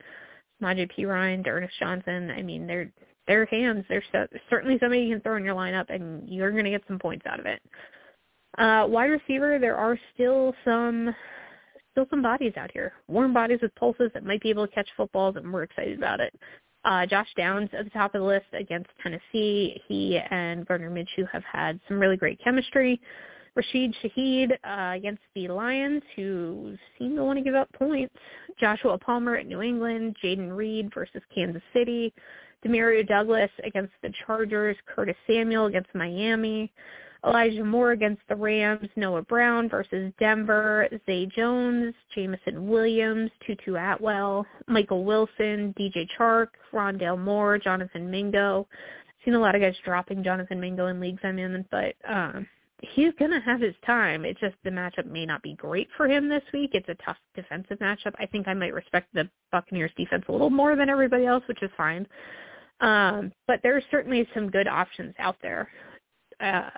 B: Samaje Perine, Ernest Johnson. I mean, they're they're hands. They're so, certainly somebody you can throw in your lineup, and you're going to get some points out of it. Uh, wide receiver, there are still some still some bodies out here, warm bodies with pulses that might be able to catch footballs, and we're excited about it. Uh, Josh Downs at the top of the list against Tennessee. He and Gardner Minshew have had some really great chemistry. Rashid Shaheed uh, against the Lions, who seem to want to give up points. Joshua Palmer at New England. Jayden Reed versus Kansas City. Demario Douglas against the Chargers. Curtis Samuel against Miami. Elijah Moore against the Rams, Noah Brown versus Denver, Zay Jones, Jameson Williams, Tutu Atwell, Michael Wilson, DJ Chark, Rondale Moore, Jonathan Mingo. Seen a lot of guys dropping Jonathan Mingo in leagues I'm in, but um, he's going to have his time. It's just the matchup may not be great for him this week. It's a tough defensive matchup. I think I might respect the Buccaneers defense a little more than everybody else, which is fine. Um, but there are certainly some good options out there uh,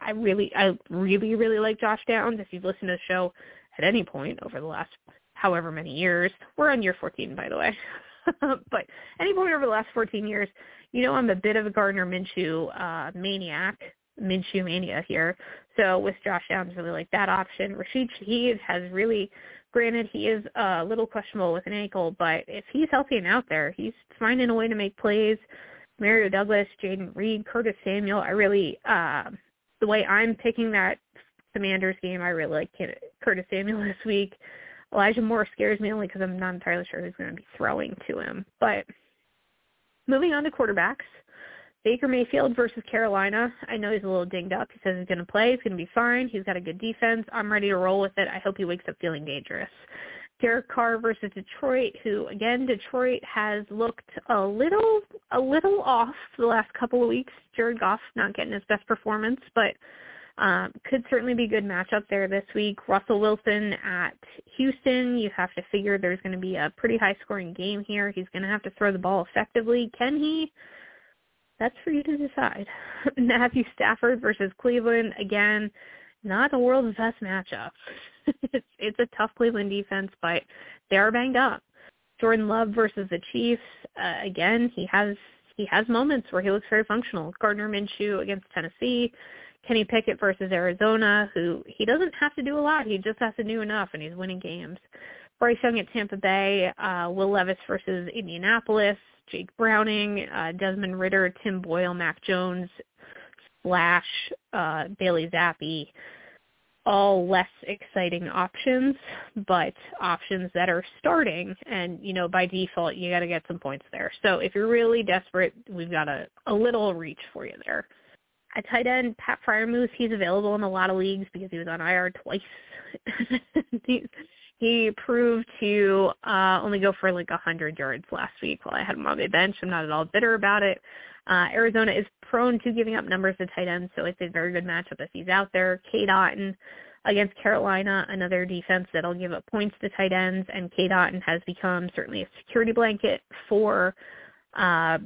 B: I really, I really, really like Josh Downs. If you've listened to the show at any point over the last however many years, we're on year 14, by the way. [laughs] but any point over the last 14 years, you know I'm a bit of a Gardner Minshew uh, maniac, Minshew mania here. So with Josh Downs, really like that option. Rashid Shaheed has really, granted he is a little questionable with an ankle, but if he's healthy and out there, he's finding a way to make plays. Mario Douglas, Jayden Reed, Curtis Samuel. I really, uh, the way I'm picking that Commanders game, I really like Curtis Samuel [laughs] this week. Elijah Moore scares me only because I'm not entirely sure who's going to be throwing to him. But moving on to quarterbacks, Baker Mayfield versus Carolina. I know he's a little dinged up. He says he's going to play. He's going to be fine. He's got a good defense. I'm ready to roll with it. I hope he wakes up feeling dangerous. Derek Carr versus Detroit, who again Detroit has looked a little a little off the last couple of weeks. Jared Goff not getting his best performance, but um, could certainly be a good matchup there this week. Russell Wilson at Houston. You have to figure there's going to be a pretty high scoring game here. He's going to have to throw the ball effectively. Can he? That's for you to decide. [laughs] Matthew Stafford versus Cleveland. Again, not the world's best matchup. [laughs] it's, it's a tough Cleveland defense, but they are banged up. Jordan Love versus the Chiefs. Uh, again, he has he has moments where he looks very functional. Gardner Minshew against Tennessee. Kenny Pickett versus Arizona, who he doesn't have to do a lot. He just has to do enough, and he's winning games. Bryce Young at Tampa Bay. Uh, Will Levis versus Indianapolis. Jake Browning, uh, Desmond Ridder, Tim Boyle, Mac Jones, Slash, uh, Bailey Zappe all less exciting options, but options that are starting. And, you know, by default, you got to get some points there. So if you're really desperate, we've got a, a little reach for you there. At tight end, Pat Freiermuth, he's available in a lot of leagues because he was on IR twice. [laughs] he, he proved to uh, only go for like a 100 yards last week while I had him on my bench. I'm not at all bitter about it. Uh, Arizona is prone to giving up numbers to tight ends, so it's a very good matchup if he's out there. Cade Otton against Carolina, another defense that'll give up points to tight ends, and Cade Otton has become certainly a security blanket for, uh,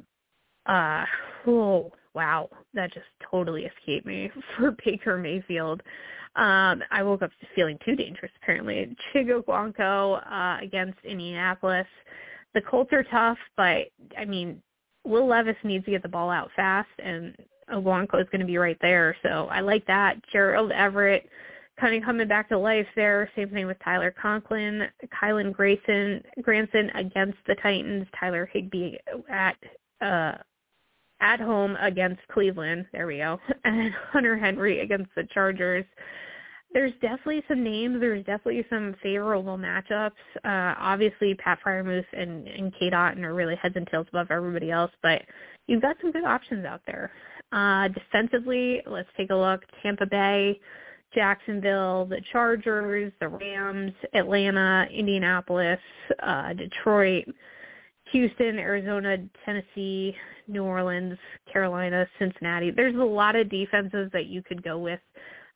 B: uh, [sighs] oh, wow, that just totally escaped me [laughs] for Baker Mayfield. Um, I woke up feeling too dangerous, apparently. [laughs] Chig Okonkwo uh, against Indianapolis. The Colts are tough, but, I mean, Will Levis needs to get the ball out fast, and Okonkwo is going to be right there. So I like that. Gerald Everett kind of coming back to life there. Same thing with Tyler Conklin, Kylen Grayson, Granson against the Titans. Tyler Higbee at uh, at home against Cleveland. There we go. [laughs] And Hunter Henry against the Chargers there's definitely some names. There's definitely some favorable matchups. Uh, obviously, Pat Freiermuth and, and Cade Otton are really heads and tails above everybody else, but you've got some good options out there. Uh, defensively, let's take a look. Tampa Bay, Jacksonville, the Chargers, the Rams, Atlanta, Indianapolis, uh, Detroit, Houston, Arizona, Tennessee, New Orleans, Carolina, Cincinnati. There's a lot of defenses that you could go with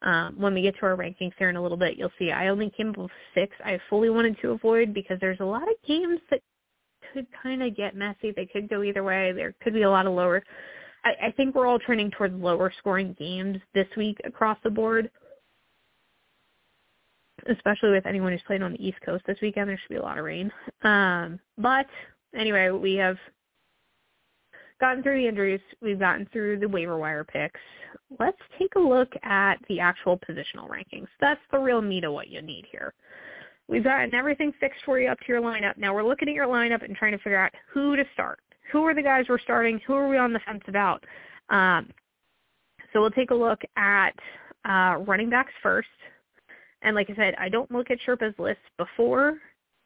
B: um, when we get to our rankings here in a little bit, you'll see I only came up with six I fully wanted to avoid because there's a lot of games that could kind of get messy. They could go either way. There could be a lot of lower. I, I think we're all trending towards lower scoring games this week across the board, especially with anyone who's playing on the East Coast this weekend. There should be a lot of rain. Um, but anyway, we have gotten through the injuries. We've gotten through the waiver wire picks. Let's take a look at the actual positional rankings. That's the real meat of what you need here. We've gotten everything fixed for you up to your lineup. Now we're looking at your lineup and trying to figure out who to start. Who are the guys we're starting? Who are we on the fence about? Um, so we'll take a look at uh, running backs first. And like I said, I don't look at Sherpa's list before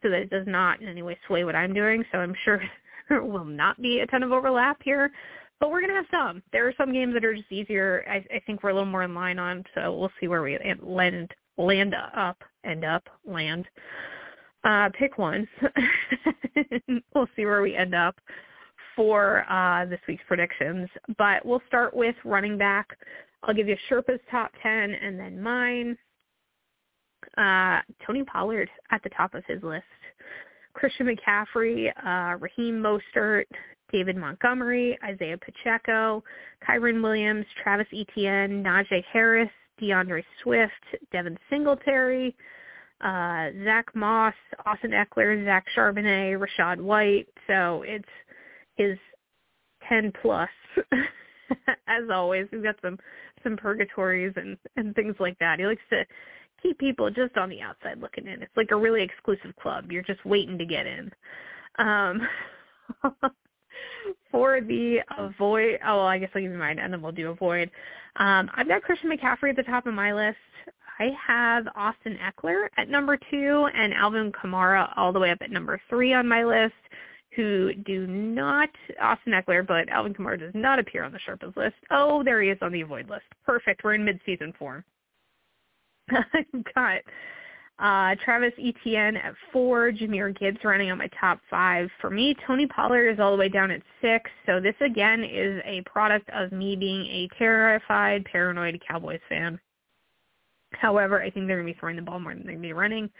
B: so that it does not in any way sway what I'm doing. So I'm sure [laughs] there will not be a ton of overlap here, but we're going to have some. There are some games that are just easier. I, I think we're a little more in line on, so we'll see where we land land up, end up, land. Uh, pick one. [laughs] we'll see where we end up for uh, this week's predictions. But we'll start with running back. I'll give you Sherpa's top 10 and then mine. Uh, Tony Pollard at the top of his list. Christian McCaffrey, uh, Raheem Mostert, David Montgomery, Isaiah Pacheco, Kyren Williams, Travis Etienne, Najee Harris, D'Andre Swift, Devin Singletary, uh, Zach Moss, Austin Ekeler, Zach Charbonnet, Rachaad White. So it's his 10 plus. [laughs] As always, we've got some some purgatories and and things like that. He likes to keep people just on the outside looking in. It's like a really exclusive club. You're just waiting to get in. Um, [laughs] for the avoid, oh, well, I guess I'll give you mine, and then we'll do avoid. Um, I've got Christian McCaffrey at the top of my list. I have Austin Ekeler at number two and Alvin Kamara all the way up at number three on my list, who do not, Austin Ekeler, but Alvin Kamara does not appear on the Sherpas list. Oh, there he is on the avoid list. Perfect. We're in mid-season form. I've [laughs] got Uh, Travis Etienne at four, Jahmyr Gibbs running on my top five. For me, Tony Pollard is all the way down at six. So this again is a product of me being a terrified, paranoid Cowboys fan. However, I think they're going to be throwing the ball more than they're going to be running.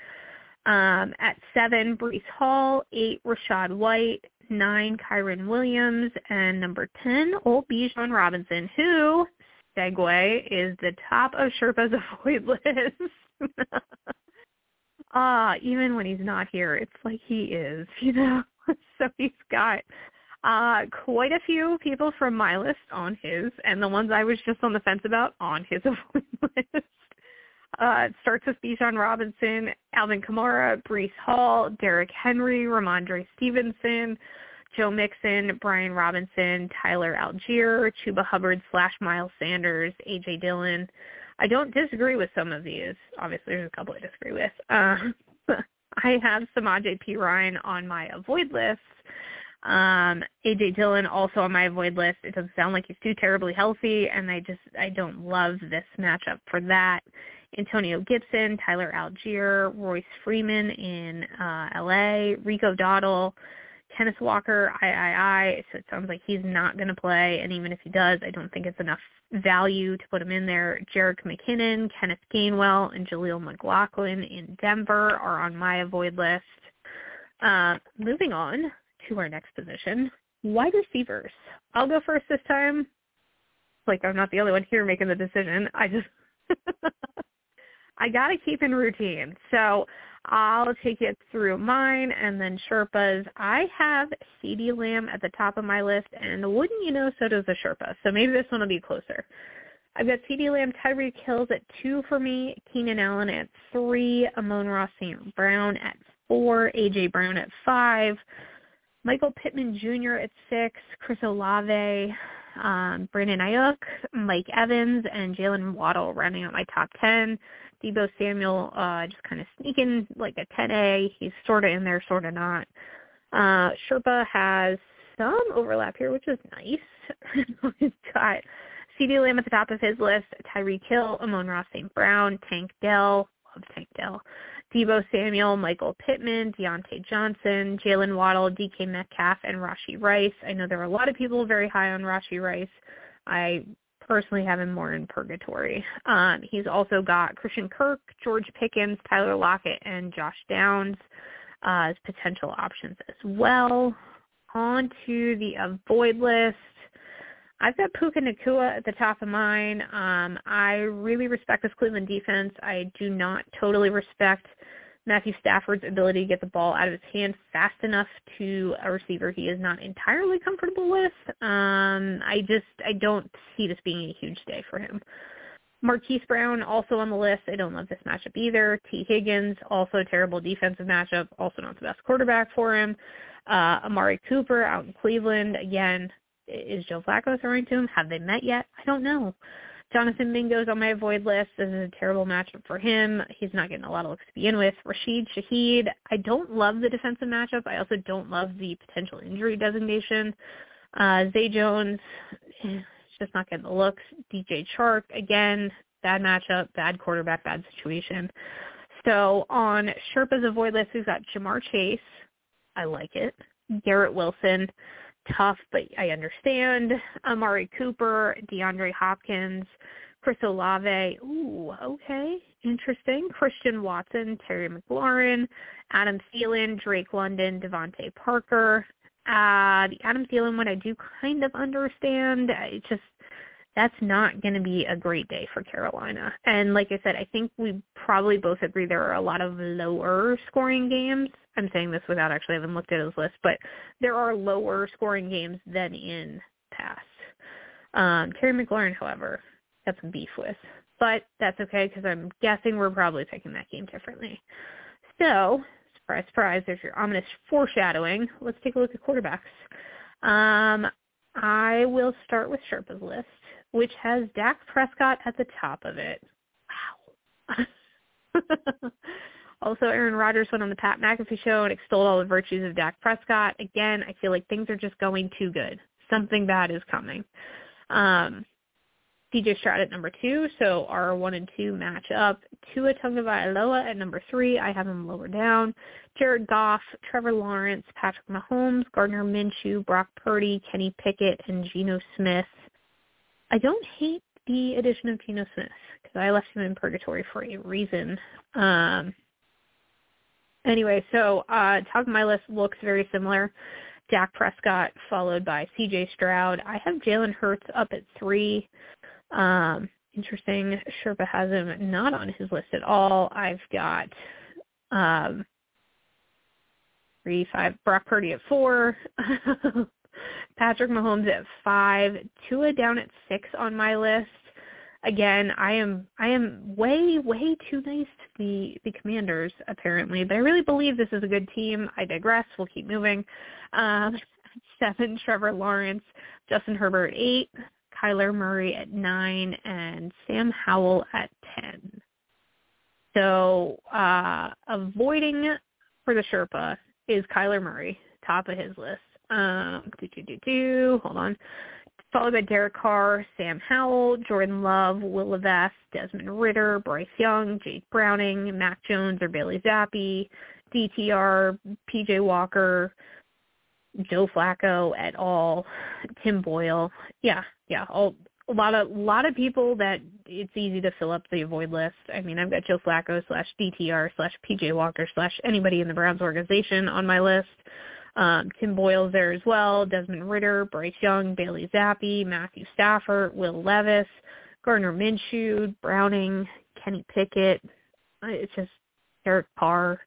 B: Um, at seven, Breece Hall. Eight, Rachaad White. Nine, Kyren Williams. And number 10, old Bijan Robinson, who, segue, is the top of Sherpa's [laughs] avoid list. Ah, uh, even when he's not here, it's like he is, [laughs] you know. so he's got uh quite a few people from my list on his, and the ones I was just on the fence about on his [laughs] avoid list. Uh, it starts with Bijan Robinson, Alvin Kamara, Breece Hall, Derrick Henry, Rhamondre Stevenson, Joe Mixon, Brian Robinson, Tyler Allgeier, Chuba Hubbard slash Miles Sanders, AJ Dillon, I don't disagree with some of these. Obviously, there's a couple I disagree with. Uh, [laughs] I have Samaj P. Ryan on my avoid list. Um, AJ Dillon also on my avoid list. It doesn't sound like he's too terribly healthy, and I just I don't love this matchup for that. Antonio Gibson, Tyler Allgeier, Royce Freeman in uh, LA, Rico Dowdle, Kenneth Walker, I, I, I. So it sounds like he's not going to play, and even if he does, I don't think it's enough value to put him in there. Jerick McKinnon, Kenneth Gainwell, and Jaleel McLaughlin in Denver are on my avoid list. Uh, moving on to our next position, wide receivers. I'll go first this time. Like I'm not the only one here making the decision. I just [laughs] I gotta keep in routine. So I'll take it through mine and then Sherpa's. I have CeeDee Lamb at the top of my list, and wouldn't you know, so does the Sherpa. So maybe this one will be closer. I've got CeeDee Lamb, Tyreek Hills at two for me, Keenan Allen at three, Amon-Ra St. Brown at four, A.J. Brown at five, Michael Pittman Jr. at six, Chris Olave, um, Brandon Aiyuk, Mike Evans, and Jaylen Waddle rounding out my top 10. Deebo Samuel uh, just kind of sneaking like a 10A. He's sort of in there, sort of not. Uh, Sherpa has some overlap here, which is nice. [laughs] He's got CeeDee Lamb at the top of his list, Tyreek Hill, Amon-Ra St. Brown, Tank Dell, love Tank Dell, Deebo Samuel, Michael Pittman, Diontae Johnson, Jaylen Waddle, DK Metcalf, and Rashee Rice. I know there are a lot of people very high on Rashee Rice. I personally have him more in purgatory. Um, he's also got Christian Kirk, George Pickens, Tyler Lockett, and Josh Downs uh, as potential options as well. On to the avoid list. I've got Puka Nacua at the top of mine. Um, I really respect this Cleveland defense. I do not totally respect Matthew Stafford's ability to get the ball out of his hand fast enough to a receiver he is not entirely comfortable with. Um, I just I don't see this being a huge day for him. Marquise Brown also on the list. I don't love this matchup either. Tee Higgins also a terrible defensive matchup. Also not the best quarterback for him. Uh, Amari Cooper out in Cleveland again. Is Joe Flacco throwing to him? Have they met yet? I don't know. Jonathan Mingo's on my avoid list. This is a terrible matchup for him. He's not getting a lot of looks to begin with. Rashid Shaheed, I don't love the defensive matchup. I also don't love the potential injury designation. Uh, Zay Jones, eh, just not getting the looks. DJ Chark, again, bad matchup, bad quarterback, bad situation. So on Sherpa's avoid list, we've got Ja'Marr Chase. I like it. Garrett Wilson tough, but I understand. Amari Cooper, DeAndre Hopkins, Chris Olave. Ooh, okay, interesting. Christian Watson, Terry McLaurin, Adam Thielen, Drake London, DeVante Parker. Uh, the Adam Thielen one I do kind of understand. It just that's not going to be a great day for Carolina. And like I said, I think we probably both agree there are a lot of lower scoring games. I'm saying this without actually having looked at his list, but there are lower scoring games than in past. Um, Terry McLaurin, however, some beef with. But that's okay because I'm guessing we're probably picking that game differently. So, surprise, surprise, there's your ominous foreshadowing. Let's take a look at quarterbacks. Um, I will start with Sherpa's list which has Dak Prescott at the top of it. Wow. [laughs] also, Aaron Rodgers went on the Pat McAfee show and extolled all the virtues of Dak Prescott. Again, I feel like things are just going too good. Something bad is coming. Um, CJ Stroud at number two, so our one and two match up. Tua Tagovailoa at number three, I have him lower down. Jared Goff, Trevor Lawrence, Patrick Mahomes, Gardner Minshew, Brock Purdy, Kenny Pickett, and Geno Smith. I don't hate the addition of Geno Smith because I left him in purgatory for a reason. Um, anyway, so uh, top of my list looks very similar. Dak Prescott followed by C.J. Stroud. I have Jalen Hurts up at three. Um, interesting. Sherpa has him not on his list at all. I've got um, three, five. Brock Purdy at four. [laughs] Patrick Mahomes at five. Tua down at six on my list. Again, I am I am way way too nice to the the Commanders apparently, but I really believe this is a good team. I digress. We'll keep moving. Um, [laughs] seven, Trevor Lawrence, Justin Herbert at eight, Kyler Murray at nine, and Sam Howell at ten. So uh, avoiding for the Sherpa is Kyler Murray, top of his list. Um, do, do, do, do. Hold on. Followed by Derek Carr, Sam Howell, Jordan Love, Will Levis, Desmond Ridder, Bryce Young, Jake Browning, Mac Jones or Bailey Zappe, DTR, PJ Walker, Joe Flacco et al., Tim Boyle. Yeah, yeah, all, a lot of lot of people that it's easy to fill up the avoid list. I mean, I've got Joe Flacco slash DTR slash PJ Walker slash anybody in the Browns organization on my list. Um, Tim Boyle's there as well. Desmond Ridder, Bryce Young, Bailey Zappe, Matthew Stafford, Will Levis, Gardner Minshew, Browning, Kenny Pickett. It's just Derek Carr.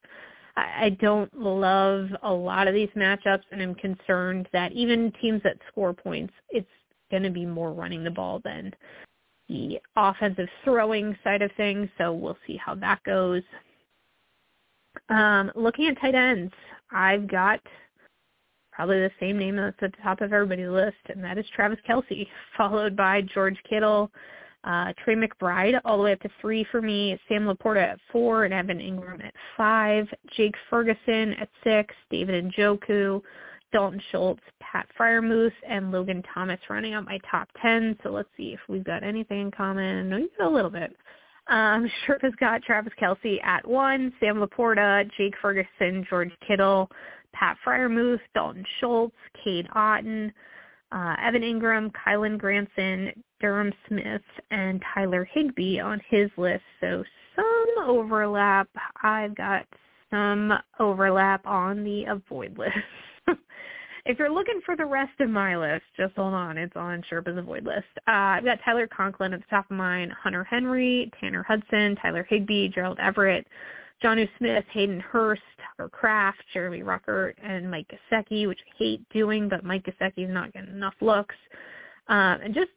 B: I don't love a lot of these matchups, and I'm concerned that even teams that score points, it's going to be more running the ball than the offensive throwing side of things. So we'll see how that goes. Um, looking at tight ends, I've got probably the same name that's at the top of everybody's list, and that is Travis Kelce, [laughs] followed by George Kittle, uh, Trey McBride all the way up to three for me, Sam LaPorta at four, and Evan Engram at five, Jake Ferguson at six, David Njoku, Dalton Schultz, Pat Freiermuth, and Logan Thomas running out my top 10. So let's see if we've got anything in common. No, you got a little bit. Um, Sherpa's [laughs] got Travis Kelce at one, Sam LaPorta, Jake Ferguson, George Kittle, Pat Freiermuth, Dalton Schultz, Cade Otton, uh, Evan Engram, Kylen Granson, Durham Smythe, and Tyler Higbee on his list. So some overlap. I've got some overlap on the avoid list. [laughs] if you're looking for the rest of my list, just hold on. It's on Sherpa's avoid list. Uh, I've got Tyler Conklin at the top of mine, Hunter Henry, Tanner Hudson, Tyler Higbee, Gerald Everett, Jonnu Smith, Hayden Hurst, Tucker Kraft, Jeremy Ruckert, and Mike Gesicki, which I hate doing, but Mike Gesicki is not getting enough looks. Um, and just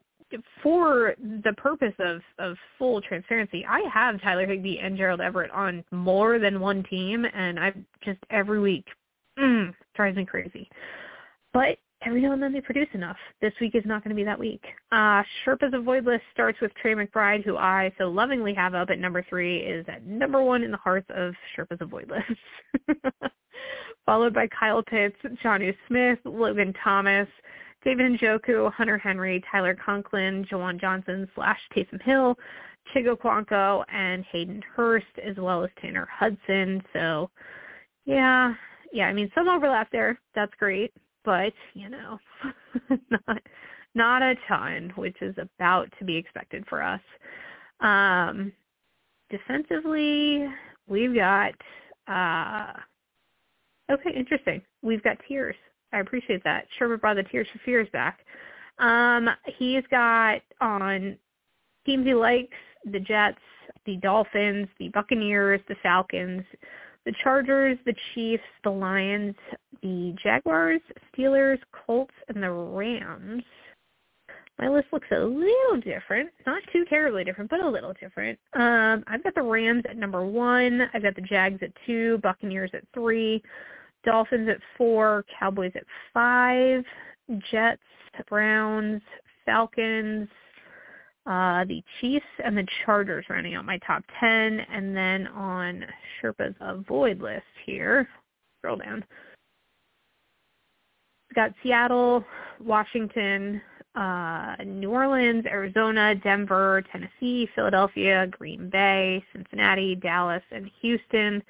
B: for the purpose of, of full transparency, I have Tyler Higbee and Gerald Everett on more than one team, and I just every week mm, drives me crazy. But every now and then they produce enough. This week is not going to be that week. Uh, Sherpa's avoid list starts with Trey McBride, who I so lovingly have up at number three, is at number one in the hearts of Sherpa's avoid list. [laughs] Followed by Kyle Pitts, Jonnu Smith, Logan Thomas, David Njoku, Hunter Henry, Tyler Conklin, Juwan Johnson slash Taysom Hill, Chig Okonkwo, and Hayden Hurst, as well as Tanner Hudson. So, yeah, yeah, I mean, some overlap there. That's great but you know, [laughs] not not a ton, which is about to be expected for us. Um, defensively, we've got uh, okay, interesting. We've got tears. I appreciate that. Sherpa brought the tears for fears back. Um, he's got on teams he likes the Jets, the Dolphins, the Buccaneers, the Falcons, the Chargers, the Chiefs, the Lions, the Jaguars, Steelers, Colts, and the Rams. My list looks a little different. Not too terribly different, but a little different. Um, I've got the Rams at number one. I've got the Jags at two, Buccaneers at three, Dolphins at four, Cowboys at five, Jets, Browns, Falcons, uh, the Chiefs and the Chargers running out my top 10. And then on Sherpa's avoid list here, scroll down, got Seattle, Washington, uh, New Orleans, Arizona, Denver, Tennessee, Philadelphia, Green Bay, Cincinnati, Dallas, and Houston.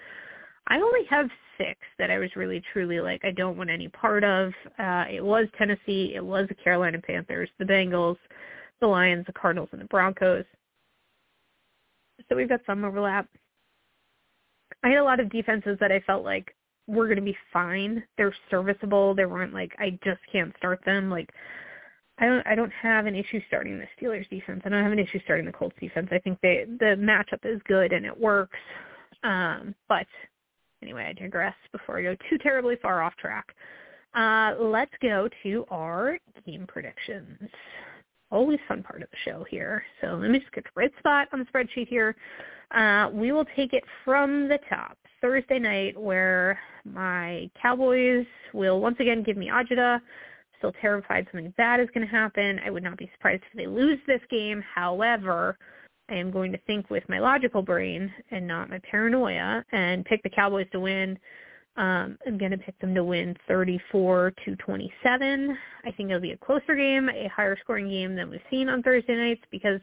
B: I only have six that I was really truly like I don't want any part of. Uh, it was Tennessee, it was the Carolina Panthers, the Bengals, the Lions, the Cardinals, and the Broncos. So we've got some overlap. I had a lot of defenses that I felt like were going to be fine. They're serviceable. They weren't like I just can't start them. Like I don't I don't have an issue starting the Steelers defense. I don't have an issue starting the Colts defense. I think they the matchup is good and it works. Um, but anyway, I digress before I go too terribly far off track. Uh, let's go to our game predictions. Always fun part of the show here. So let me just get the right spot on the spreadsheet here. Uh, we will take it from the top. Thursday night where my Cowboys will once again give me agita. Still terrified something bad is going to happen. I would not be surprised if they lose this game. However, I am going to think with my logical brain and not my paranoia and pick the Cowboys to win. Um, I'm going to pick them to win 34 to 27. I think it'll be a closer game, a higher scoring game than we've seen on Thursday nights because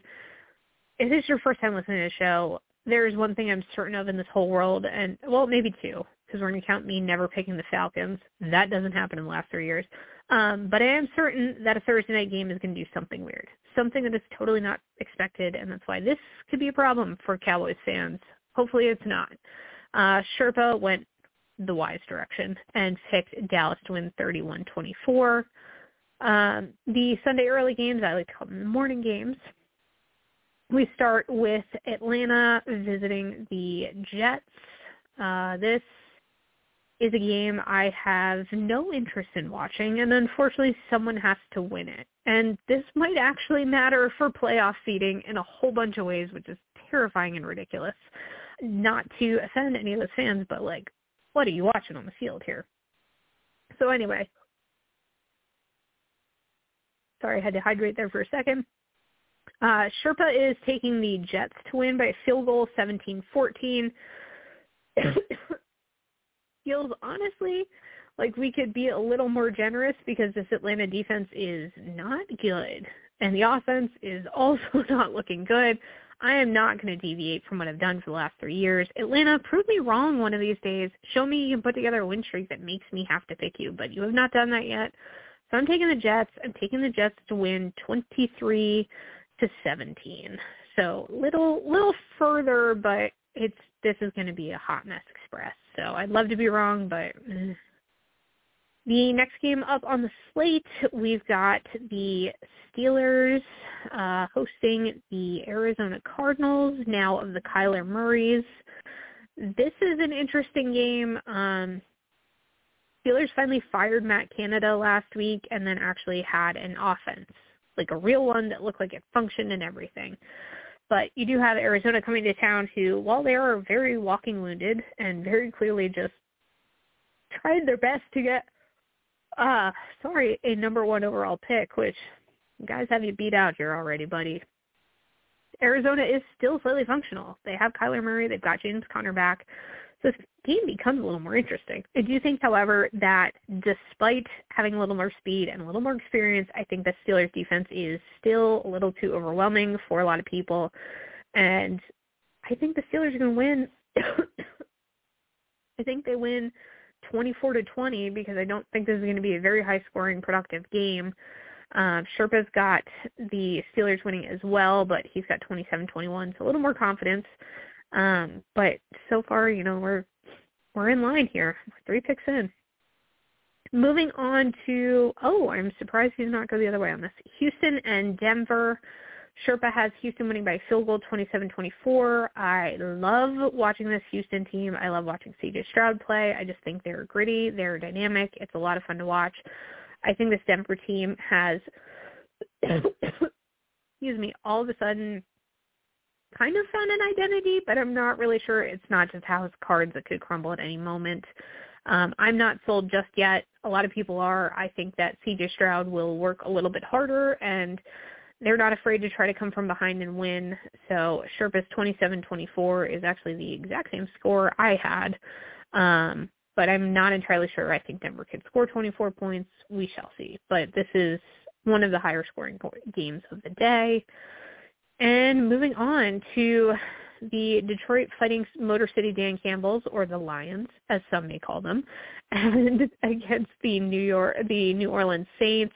B: if this is your first time listening to the show, there's one thing I'm certain of in this whole world, and well, maybe two, because we're going to count me never picking the Falcons. That doesn't happen in the last three years. Um, but I am certain that a Thursday night game is going to do something weird, something that is totally not expected, and that's why this could be a problem for Cowboys fans. Hopefully it's not. Uh, Sherpa went the wise direction and picked Dallas to win 31-24. Um, the Sunday early games, I like to call them the morning games. We start with Atlanta visiting the Jets. Uh, this is a game I have no interest in watching, and unfortunately someone has to win it. And this might actually matter for playoff seeding in a whole bunch of ways, which is terrifying and ridiculous. Not to offend any of those fans, but like, what are you watching on the field here? So anyway, sorry, I had to hydrate there for a second. Uh, Sherpa is taking the Jets to win by a field goal, 17-14. [coughs] feels honestly like we could be a little more generous because this Atlanta defense is not good and the offense is [laughs] also not looking good. I am not going to deviate from what I've done for the last three years. Atlanta, prove me wrong one of these days. Show me you can put together a win streak that makes me have to pick you, but you have not done that yet. So I'm taking the Jets. I'm taking the Jets to win 23 to 17. So little little further, but it's this is going to be a hot mess express. So I'd love to be wrong, but eh. The next game up on the slate, we've got the Steelers uh, hosting the Arizona Cardinals, now of the Kyler Murrays. This is an interesting game. Um, Steelers finally fired Matt Canada last week and then actually had an offense, like a real one that looked like it functioned and everything. But you do have Arizona coming to town who, while they are very walking wounded and very clearly just tried their best to get, uh, sorry, a number one overall pick, which guys have you beat out here already, buddy. Arizona is still slightly functional. They have Kyler Murray. They've got James Conner back. So this game becomes a little more interesting. I do think, however, that despite having a little more speed and a little more experience, I think the Steelers defense is still a little too overwhelming for a lot of people. And I think the Steelers are going to win. [coughs] I think they win 24 to 20 because I don't think this is going to be a very high scoring productive game. Um, Sherpa's got the Steelers winning as well, but he's got 27-21, so a little more confidence. Um, but so far, you know, we're we're in line here. Three picks in. Moving on to oh, I'm surprised he did not go the other way on this. Houston and Denver. Sherpa has Houston winning by field goal 27-24. I love watching this Houston team. I love watching CJ Stroud play. I just think they're gritty. They're dynamic. It's a lot of fun to watch. I think this Denver team has, [coughs] excuse me, all of a sudden kind of found an identity, but I'm not really sure it's not just house cards that could crumble at any moment. Um, I'm not sold just yet. A lot of people are. I think that CJ Stroud will work a little bit harder and they're not afraid to try to come from behind and win. So Sherpa's 27-24 is actually the exact same score I had. Um, but I'm not entirely sure. I think Denver could score 24 points. We shall see. But this is one of the higher scoring games of the day. And moving on to the Detroit Fighting Motor City Dan Campbells, or the Lions, as some may call them, [laughs] and against the New York, the New Orleans Saints,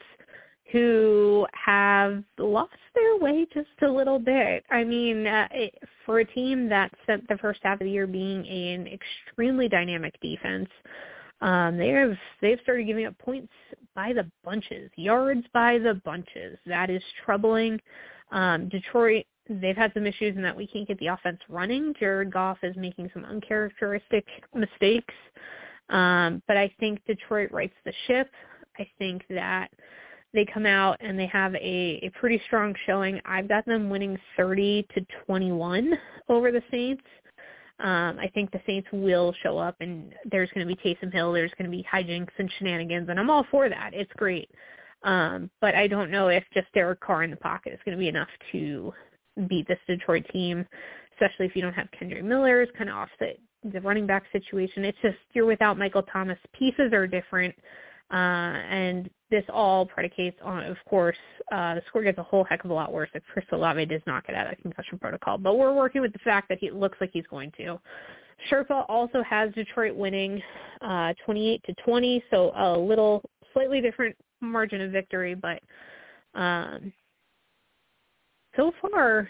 B: who have lost their way just a little bit. I mean, uh, it, for a team that spent the first half of the year being an extremely dynamic defense, um, they have they've started giving up points by the bunches, yards by the bunches. That is troubling. Um, Detroit they've had some issues in that we can't get the offense running. Jared Goff is making some uncharacteristic mistakes. Um, but I think Detroit rights the ship. I think that they come out and they have a, a pretty strong showing. I've got them winning 30 to 21 over the Saints. Um, I think the Saints will show up and there's going to be Taysom Hill. There's going to be hijinks and shenanigans, and I'm all for that. It's great. Um, but I don't know if just Derek Carr in the pocket is going to be enough to beat this Detroit team, especially if you don't have Kendre Miller. It's kind of offset the running back situation. It's just you're without Michael Thomas. Pieces are different. Uh, and this all predicates on, of course, uh, the score gets a whole heck of a lot worse if Chris Olave does not get out of concussion protocol. But we're working with the fact that he looks like he's going to. Sherpa also has Detroit winning uh, 28 to 20, so a little slightly different margin of victory, but um, so far,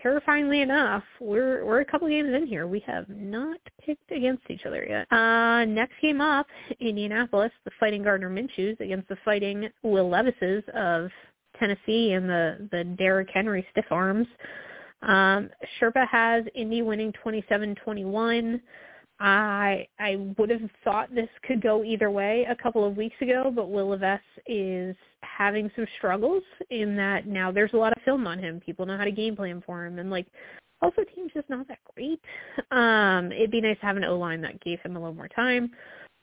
B: terrifyingly enough, we're we're a couple games in here. We have not picked against each other yet. Uh, next game up, Indianapolis, the Fighting Gardner Minshews against the Fighting Will Levises of Tennessee and the the Derrick Henry stiff arms. Um, Sherpa has Indy winning 27-21. I I would have thought this could go either way a couple of weeks ago, but Will Levis is having some struggles in that now there's a lot of film on him. People know how to game plan for him, and like also team's just not that great. Um, it'd be nice to have an O line that gave him a little more time,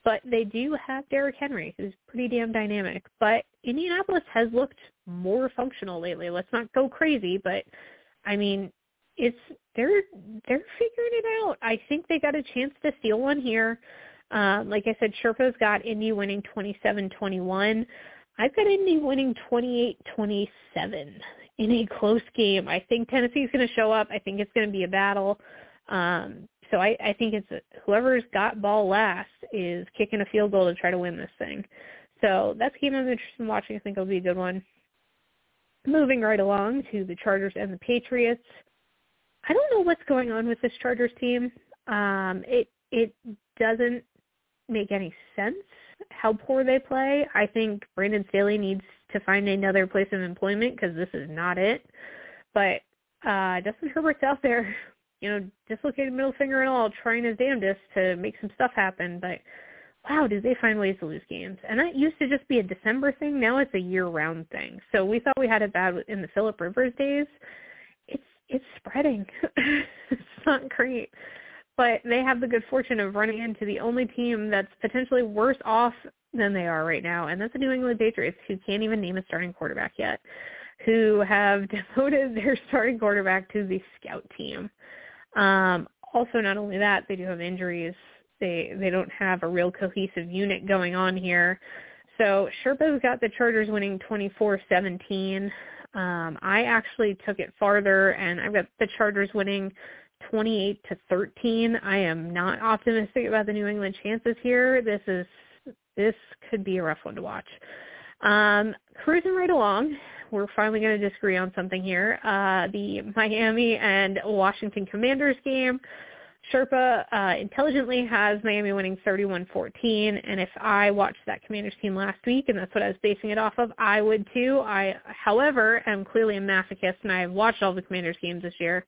B: but they do have Derrick Henry, who's pretty damn dynamic. But Indianapolis has looked more functional lately. Let's not go crazy, but I mean it's they're they're figuring it out. I think they got a chance to steal one here. Um, like I said, Sherpa's got Indy winning 27-21. I've got Indy winning 28-27 in a close game. I think Tennessee's going to show up. I think it's going to be a battle. Um, so I, I think it's whoever's got ball last is kicking a field goal to try to win this thing. So that's a game I'm interested in watching. I think it'll be a good one. Moving right along to the Chargers and the Patriots. I don't know what's going on with this Chargers team. Um, it it doesn't make any sense how poor they play. I think Brandon Staley needs to find another place of employment because this is not it. But uh, Justin Herbert's out there, [laughs] you know, dislocated middle finger and all, trying his damnedest to make some stuff happen. But wow, do they find ways to lose games? And that used to just be a December thing. Now it's a year-round thing. So we thought we had it bad in the Philip Rivers days it's spreading. [laughs] it's not great. But they have the good fortune of running into the only team that's potentially worse off than they are right now, and that's the New England Patriots, who can't even name a starting quarterback yet, who have [laughs] devoted their starting quarterback to the scout team. Um, also, not only that, they do have injuries. They they don't have a real cohesive unit going on here. So Sherpa's got the Chargers winning 24-17. Um, I actually took it farther, and I've got the Chargers winning 28 to 13. I am not optimistic about the New England chances here. This is this could be a rough one to watch. Um, cruising right along, we're finally going to disagree on something here. Uh, the Miami and Washington Commanders game. Sherpa uh, intelligently has Miami winning 31-14, and if I watched that Commanders team last week, and that's what I was basing it off of, I would too. I, however, am clearly a masochist, and I have watched all the Commanders games this year.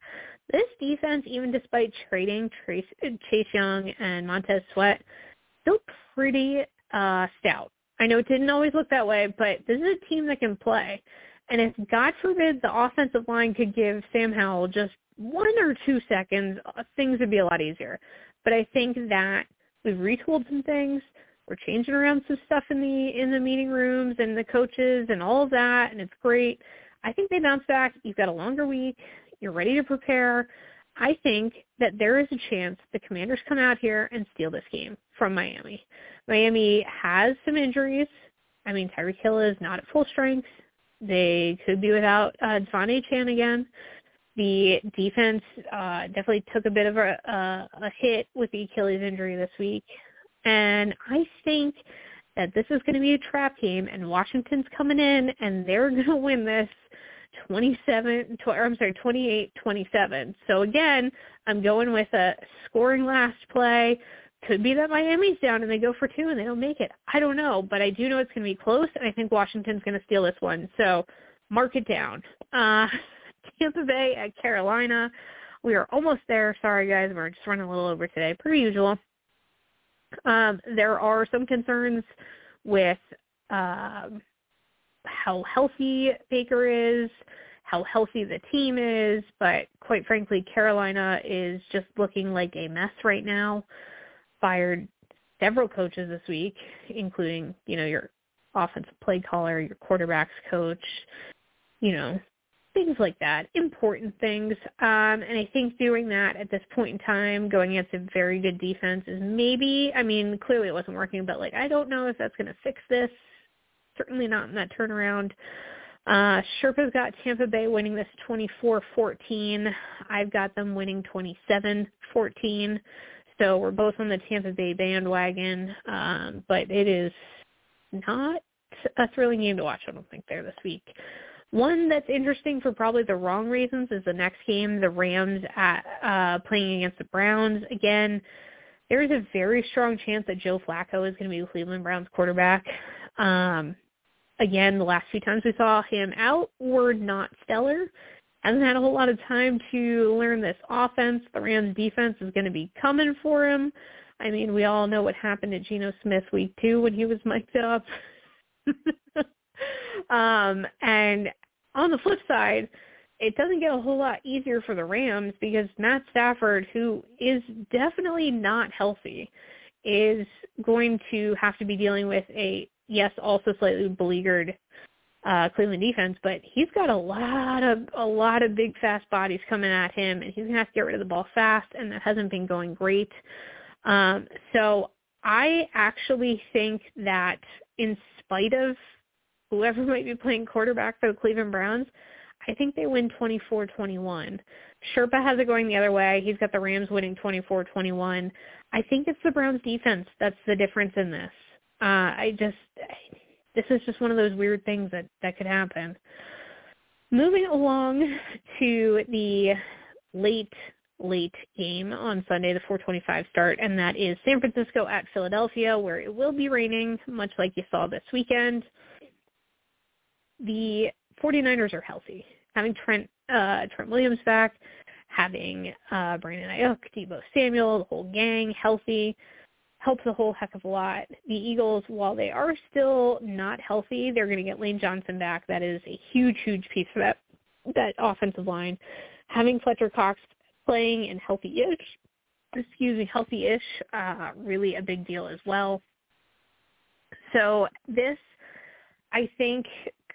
B: This defense, even despite trading Trace, Chase Young and Montez Sweat, still pretty uh, stout. I know it didn't always look that way, but this is a team that can play. And if God forbid the offensive line could give Sam Howell just one or two seconds, uh, things would be a lot easier. But I think that we've retooled some things. We're changing around some stuff in the in the meeting rooms and the coaches and all of that, and it's great. I think they bounce back. You've got a longer week. You're ready to prepare. I think that there is a chance the Commanders come out here and steal this game from Miami. Miami has some injuries. I mean, Tyreek Hill is not at full strength. They could be without uh, De'Von Achane again. The defense uh, definitely took a bit of a, a, a hit with the Achilles injury this week. And I think that this is going to be a trap game, and Washington's coming in, and they're [laughs] going to win this 27, tw- I'm sorry, 28-27. So again, I'm going with a scoring last play. Could be that Miami's down and they go for two and they don't make it. I don't know, but I do know it's going to be close, and I think Washington's going to steal this one. So mark it down. Uh, [laughs] Tampa Bay at Carolina. We are almost there. Sorry, guys. We're just running a little over today, per usual. Um, there are some concerns with um, how healthy Baker is, how healthy the team is, but quite frankly, Carolina is just looking like a mess right now. Fired several coaches this week, including, you know, your offensive play caller, your quarterbacks coach, you know, things like that, important things. Um, and I think doing that at this point in time, going against a very good defense is maybe, I mean, clearly it wasn't working, but like, I don't know if that's going to fix this. Certainly not in that turnaround. Uh, Sherpa's got Tampa Bay winning this 24-14. I've got them winning 27-14. So we're both on the Tampa Bay bandwagon. Um, but it is not a thrilling game to watch, I don't think, there this week. One that's interesting for probably the wrong reasons is the next game, the Rams at uh, playing against the Browns. Again, there is a very strong chance that Joe Flacco is going to be the Cleveland Browns quarterback. Um, again, the last few times we saw him out were not stellar. Hasn't had a whole lot of time to learn this offense. The Rams defense is going to be coming for him. I mean, we all know what happened to Geno Smith week two when he was mic'd up. [laughs] um, and on the flip side, it doesn't get a whole lot easier for the Rams because Matt Stafford, who is definitely not healthy, is going to have to be dealing with a yes, also slightly beleaguered uh, Cleveland defense, but he's got a lot of a lot of big fast bodies coming at him, and he's gonna have to get rid of the ball fast, and that hasn't been going great. Um, so I actually think that in spite of whoever [laughs] might be playing quarterback for the Cleveland Browns, I think they win 24-21. Sherpa has it going the other way. He's got the Rams winning 24-21. I think it's the Browns defense that's the difference in this. Uh, I just, this is just one of those weird things that, that could happen. Moving along to the late, late game on Sunday, the 425 start, and that is San Francisco at Philadelphia, where it will be raining, much like you saw this weekend the 49ers are healthy. Having Trent uh, Trent Williams back, having uh, Brandon Aiyuk, Deebo Samuel, the whole gang healthy helps a whole heck of a lot. The Eagles, while they are still not healthy, they're going to get Lane Johnson back. That is a huge, huge piece of that that offensive line. Having Fletcher Cox playing and healthy-ish, excuse me, healthy-ish, uh, really a big deal as well. So this, I think,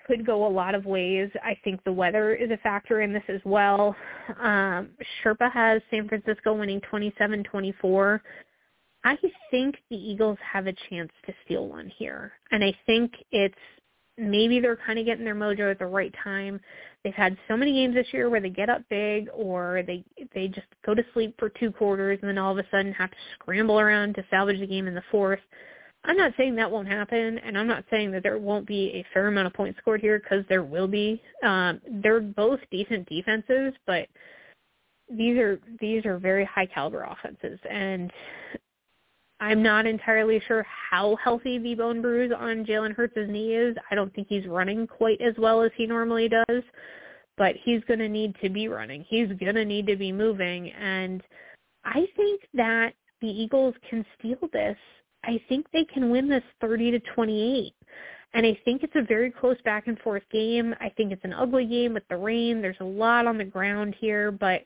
B: could go a lot of ways. I think the weather is a factor in this as well. Um, Sherpa has San Francisco winning 27-24. I think the Eagles have a chance to steal one here. And I think it's maybe they're kind of getting their mojo at the right time. They've had so many games this year where they get up big or they they just go to sleep for two quarters and then all of a sudden have to scramble around to salvage the game in the fourth. I'm not saying that won't happen, and I'm not saying that there won't be a fair amount of points scored here because there will be. Um, they're both decent defenses, but these are these are very high caliber offenses, and I'm not entirely sure how healthy the bone bruise on Jalen Hurts' knee is. I don't think he's running quite as well as he normally does, but he's going to need to be running. He's going to need to be moving, and I think that the Eagles can steal this I think they can win this 30 to 28. And I think it's a very close back and forth game. I think it's an ugly game with the rain. There's a lot on the ground here, but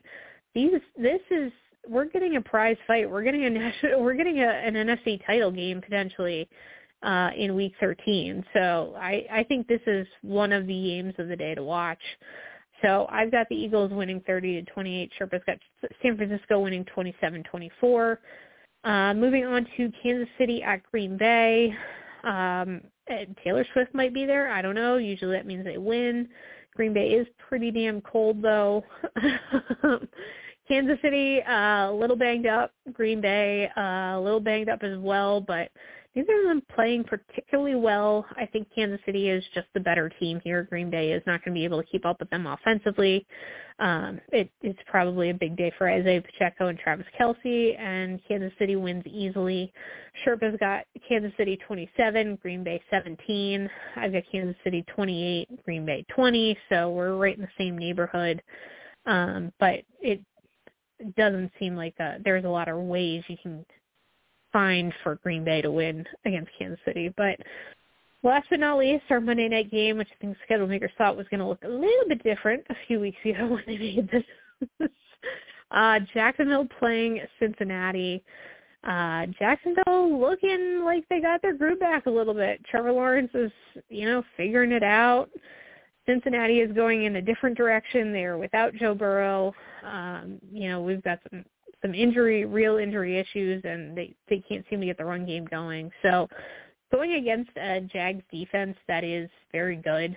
B: these this is we're getting a prize fight. We're getting a national [laughs] we're getting a, an NFC title game potentially uh in week 13. So I I think this is one of the games of the day to watch. So I've got the Eagles winning 30 to 28. Sherpa's got San Francisco winning 27-24. Uh, moving on to Kansas City at Green Bay. Um, Taylor Swift might be there. I don't know. Usually that means they win. Green Bay is pretty damn cold though. [laughs] Kansas City, uh, a little banged up. Green Bay, uh, a little banged up as well, but neither of them playing particularly well. I think Kansas City is just the better team here. Green Bay is not going to be able to keep up with them offensively. Um, it, it's probably a big day for Isaiah Pacheco and Travis Kelce, and Kansas City wins easily. Sherpa's got Kansas City 27, Green Bay 17. I've got Kansas City 28, Green Bay 20, so we're right in the same neighborhood. Um, but it doesn't seem like uh, there's a lot of ways you can find for Green Bay to win against Kansas City. But last but not least, our Monday night game, which I think schedule makers thought was going to look a little bit different a few weeks ago [laughs] when they made this. [laughs] uh, Jacksonville playing Cincinnati. Uh, Jacksonville looking like they got their groove back a little bit. Trevor Lawrence is, you know, figuring it out. Cincinnati is going in a different direction. They're without Joe Burrow. Um, you know, we've got some some injury, real injury issues, and they they can't seem to get the run game going. So going against a Jags defense that is very good,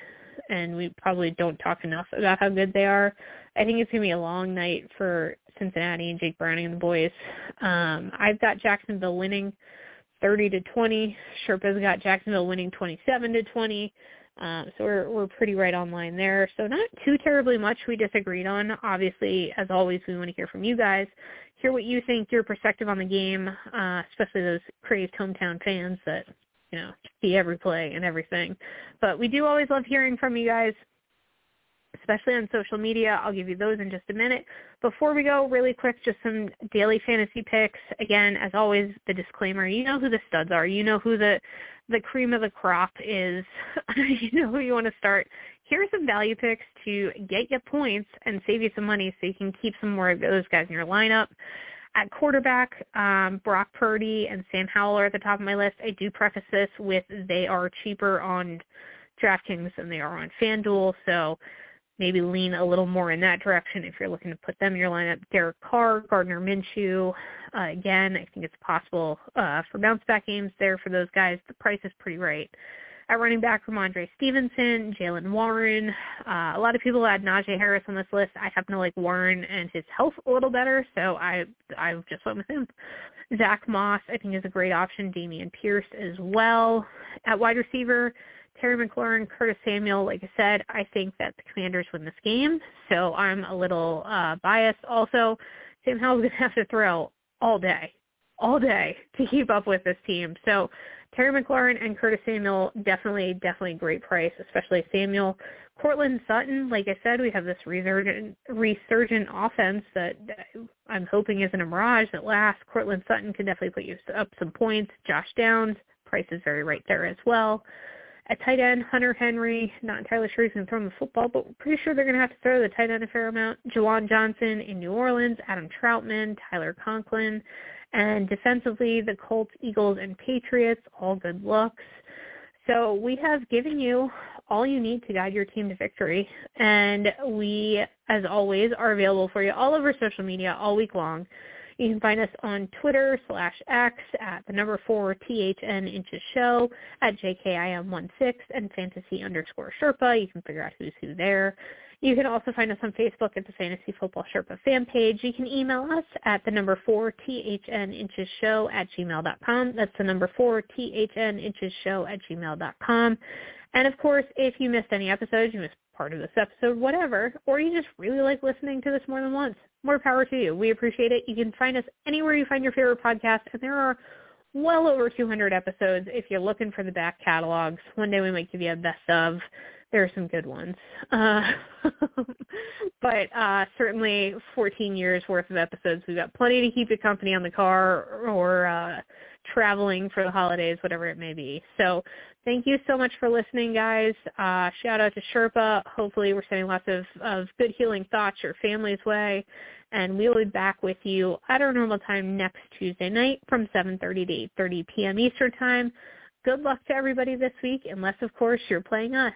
B: and we probably don't talk enough about how good they are. I think it's gonna be a long night for Cincinnati and Jake Browning and the boys. Um, I've got Jacksonville winning 30 to 20. Sherpa's got Jacksonville winning 27 to 20. Um, so we're we're pretty right on line there. So not too terribly much we disagreed on. Obviously, as always, we want to hear from you guys, hear what you think, your perspective on the game, uh, especially those crazed hometown fans that you know see every play and everything. But we do always love hearing from you guys especially on social media. I'll give you those in just a minute. Before we go, really quick, just some daily fantasy picks. Again, as always, the disclaimer, you know who the studs are. You know who the the cream of the crop is. [laughs] you know who you want to start. Here are some value picks to get you points and save you some money so you can keep some more of those guys in your lineup. At quarterback, um, Brock Purdy and Sam Howell are at the top of my list. I do preface this with they are cheaper on DraftKings than they are on FanDuel, so maybe lean a little more in that direction if you're looking to put them in your lineup. Derek Carr, Gardner Minshew, uh, again, I think it's possible uh, for bounce back games there for those guys. The price is pretty right. At running back, Rhamondre Stevenson, Jaylen Warren. Uh, a lot of people had Najee Harris on this list. I happen to like Warren and his health a little better, so I I just went with him. Zack Moss, I think, is a great option. Dameon Pierce as well. At wide receiver, Terry McLaurin, Curtis Samuel, like I said, I think that the Commanders win this game, so I'm a little uh, biased. Also, Sam Howell's going [laughs] to have to throw all day, all day to keep up with this team. So Terry McLaurin and Curtis Samuel, definitely, definitely great price, especially Samuel. Courtland Sutton, like I said, we have this resurgent, resurgent offense that I'm hoping isn't a mirage that lasts. Courtland Sutton can definitely put you up some points. Josh Downs, price is very right there as well. At tight end, Hunter Henry, not entirely sure he's going to throw him the football, but we're pretty sure they're going to have to throw the tight end a fair amount. Juwan Johnson in New Orleans, Adam Trautman, Tyler Conklin, and defensively, the Colts, Eagles, and Patriots, all good looks. So we have given you all you need to guide your team to victory. And we, as always, are available for you all over social media all week long. You can find us on Twitter slash X at the number four THN inches show at JKIM16 and fantasy underscore Sherpa. You can figure out who's who there. You can also find us on Facebook at the Fantasy Football Sherpa fan page. You can email us at the number four THN inches show at gmail.com. That's the number four THN inches show at gmail.com. And of course, if you missed any episodes, you missed part of this episode, whatever, or you just really like listening to this more than once, more power to you. We appreciate it. You can find us anywhere you find your favorite podcast, and there are well over 200 episodes if you're looking for the back catalogs. One day we might give you a best of. There are some good ones. Uh, [laughs] but uh, certainly 14 years worth of episodes. We've got plenty to keep you company on the car or uh, traveling for the holidays, whatever it may be. So thank you so much for listening, guys. Uh, shout out to Sherpa. Hopefully we're sending lots of, of good healing thoughts your family's way. And we'll be back with you at our normal time next Tuesday night from 7.30 to 8.30 p.m. Eastern Time. Good luck to everybody this week, unless, of course, you're playing us.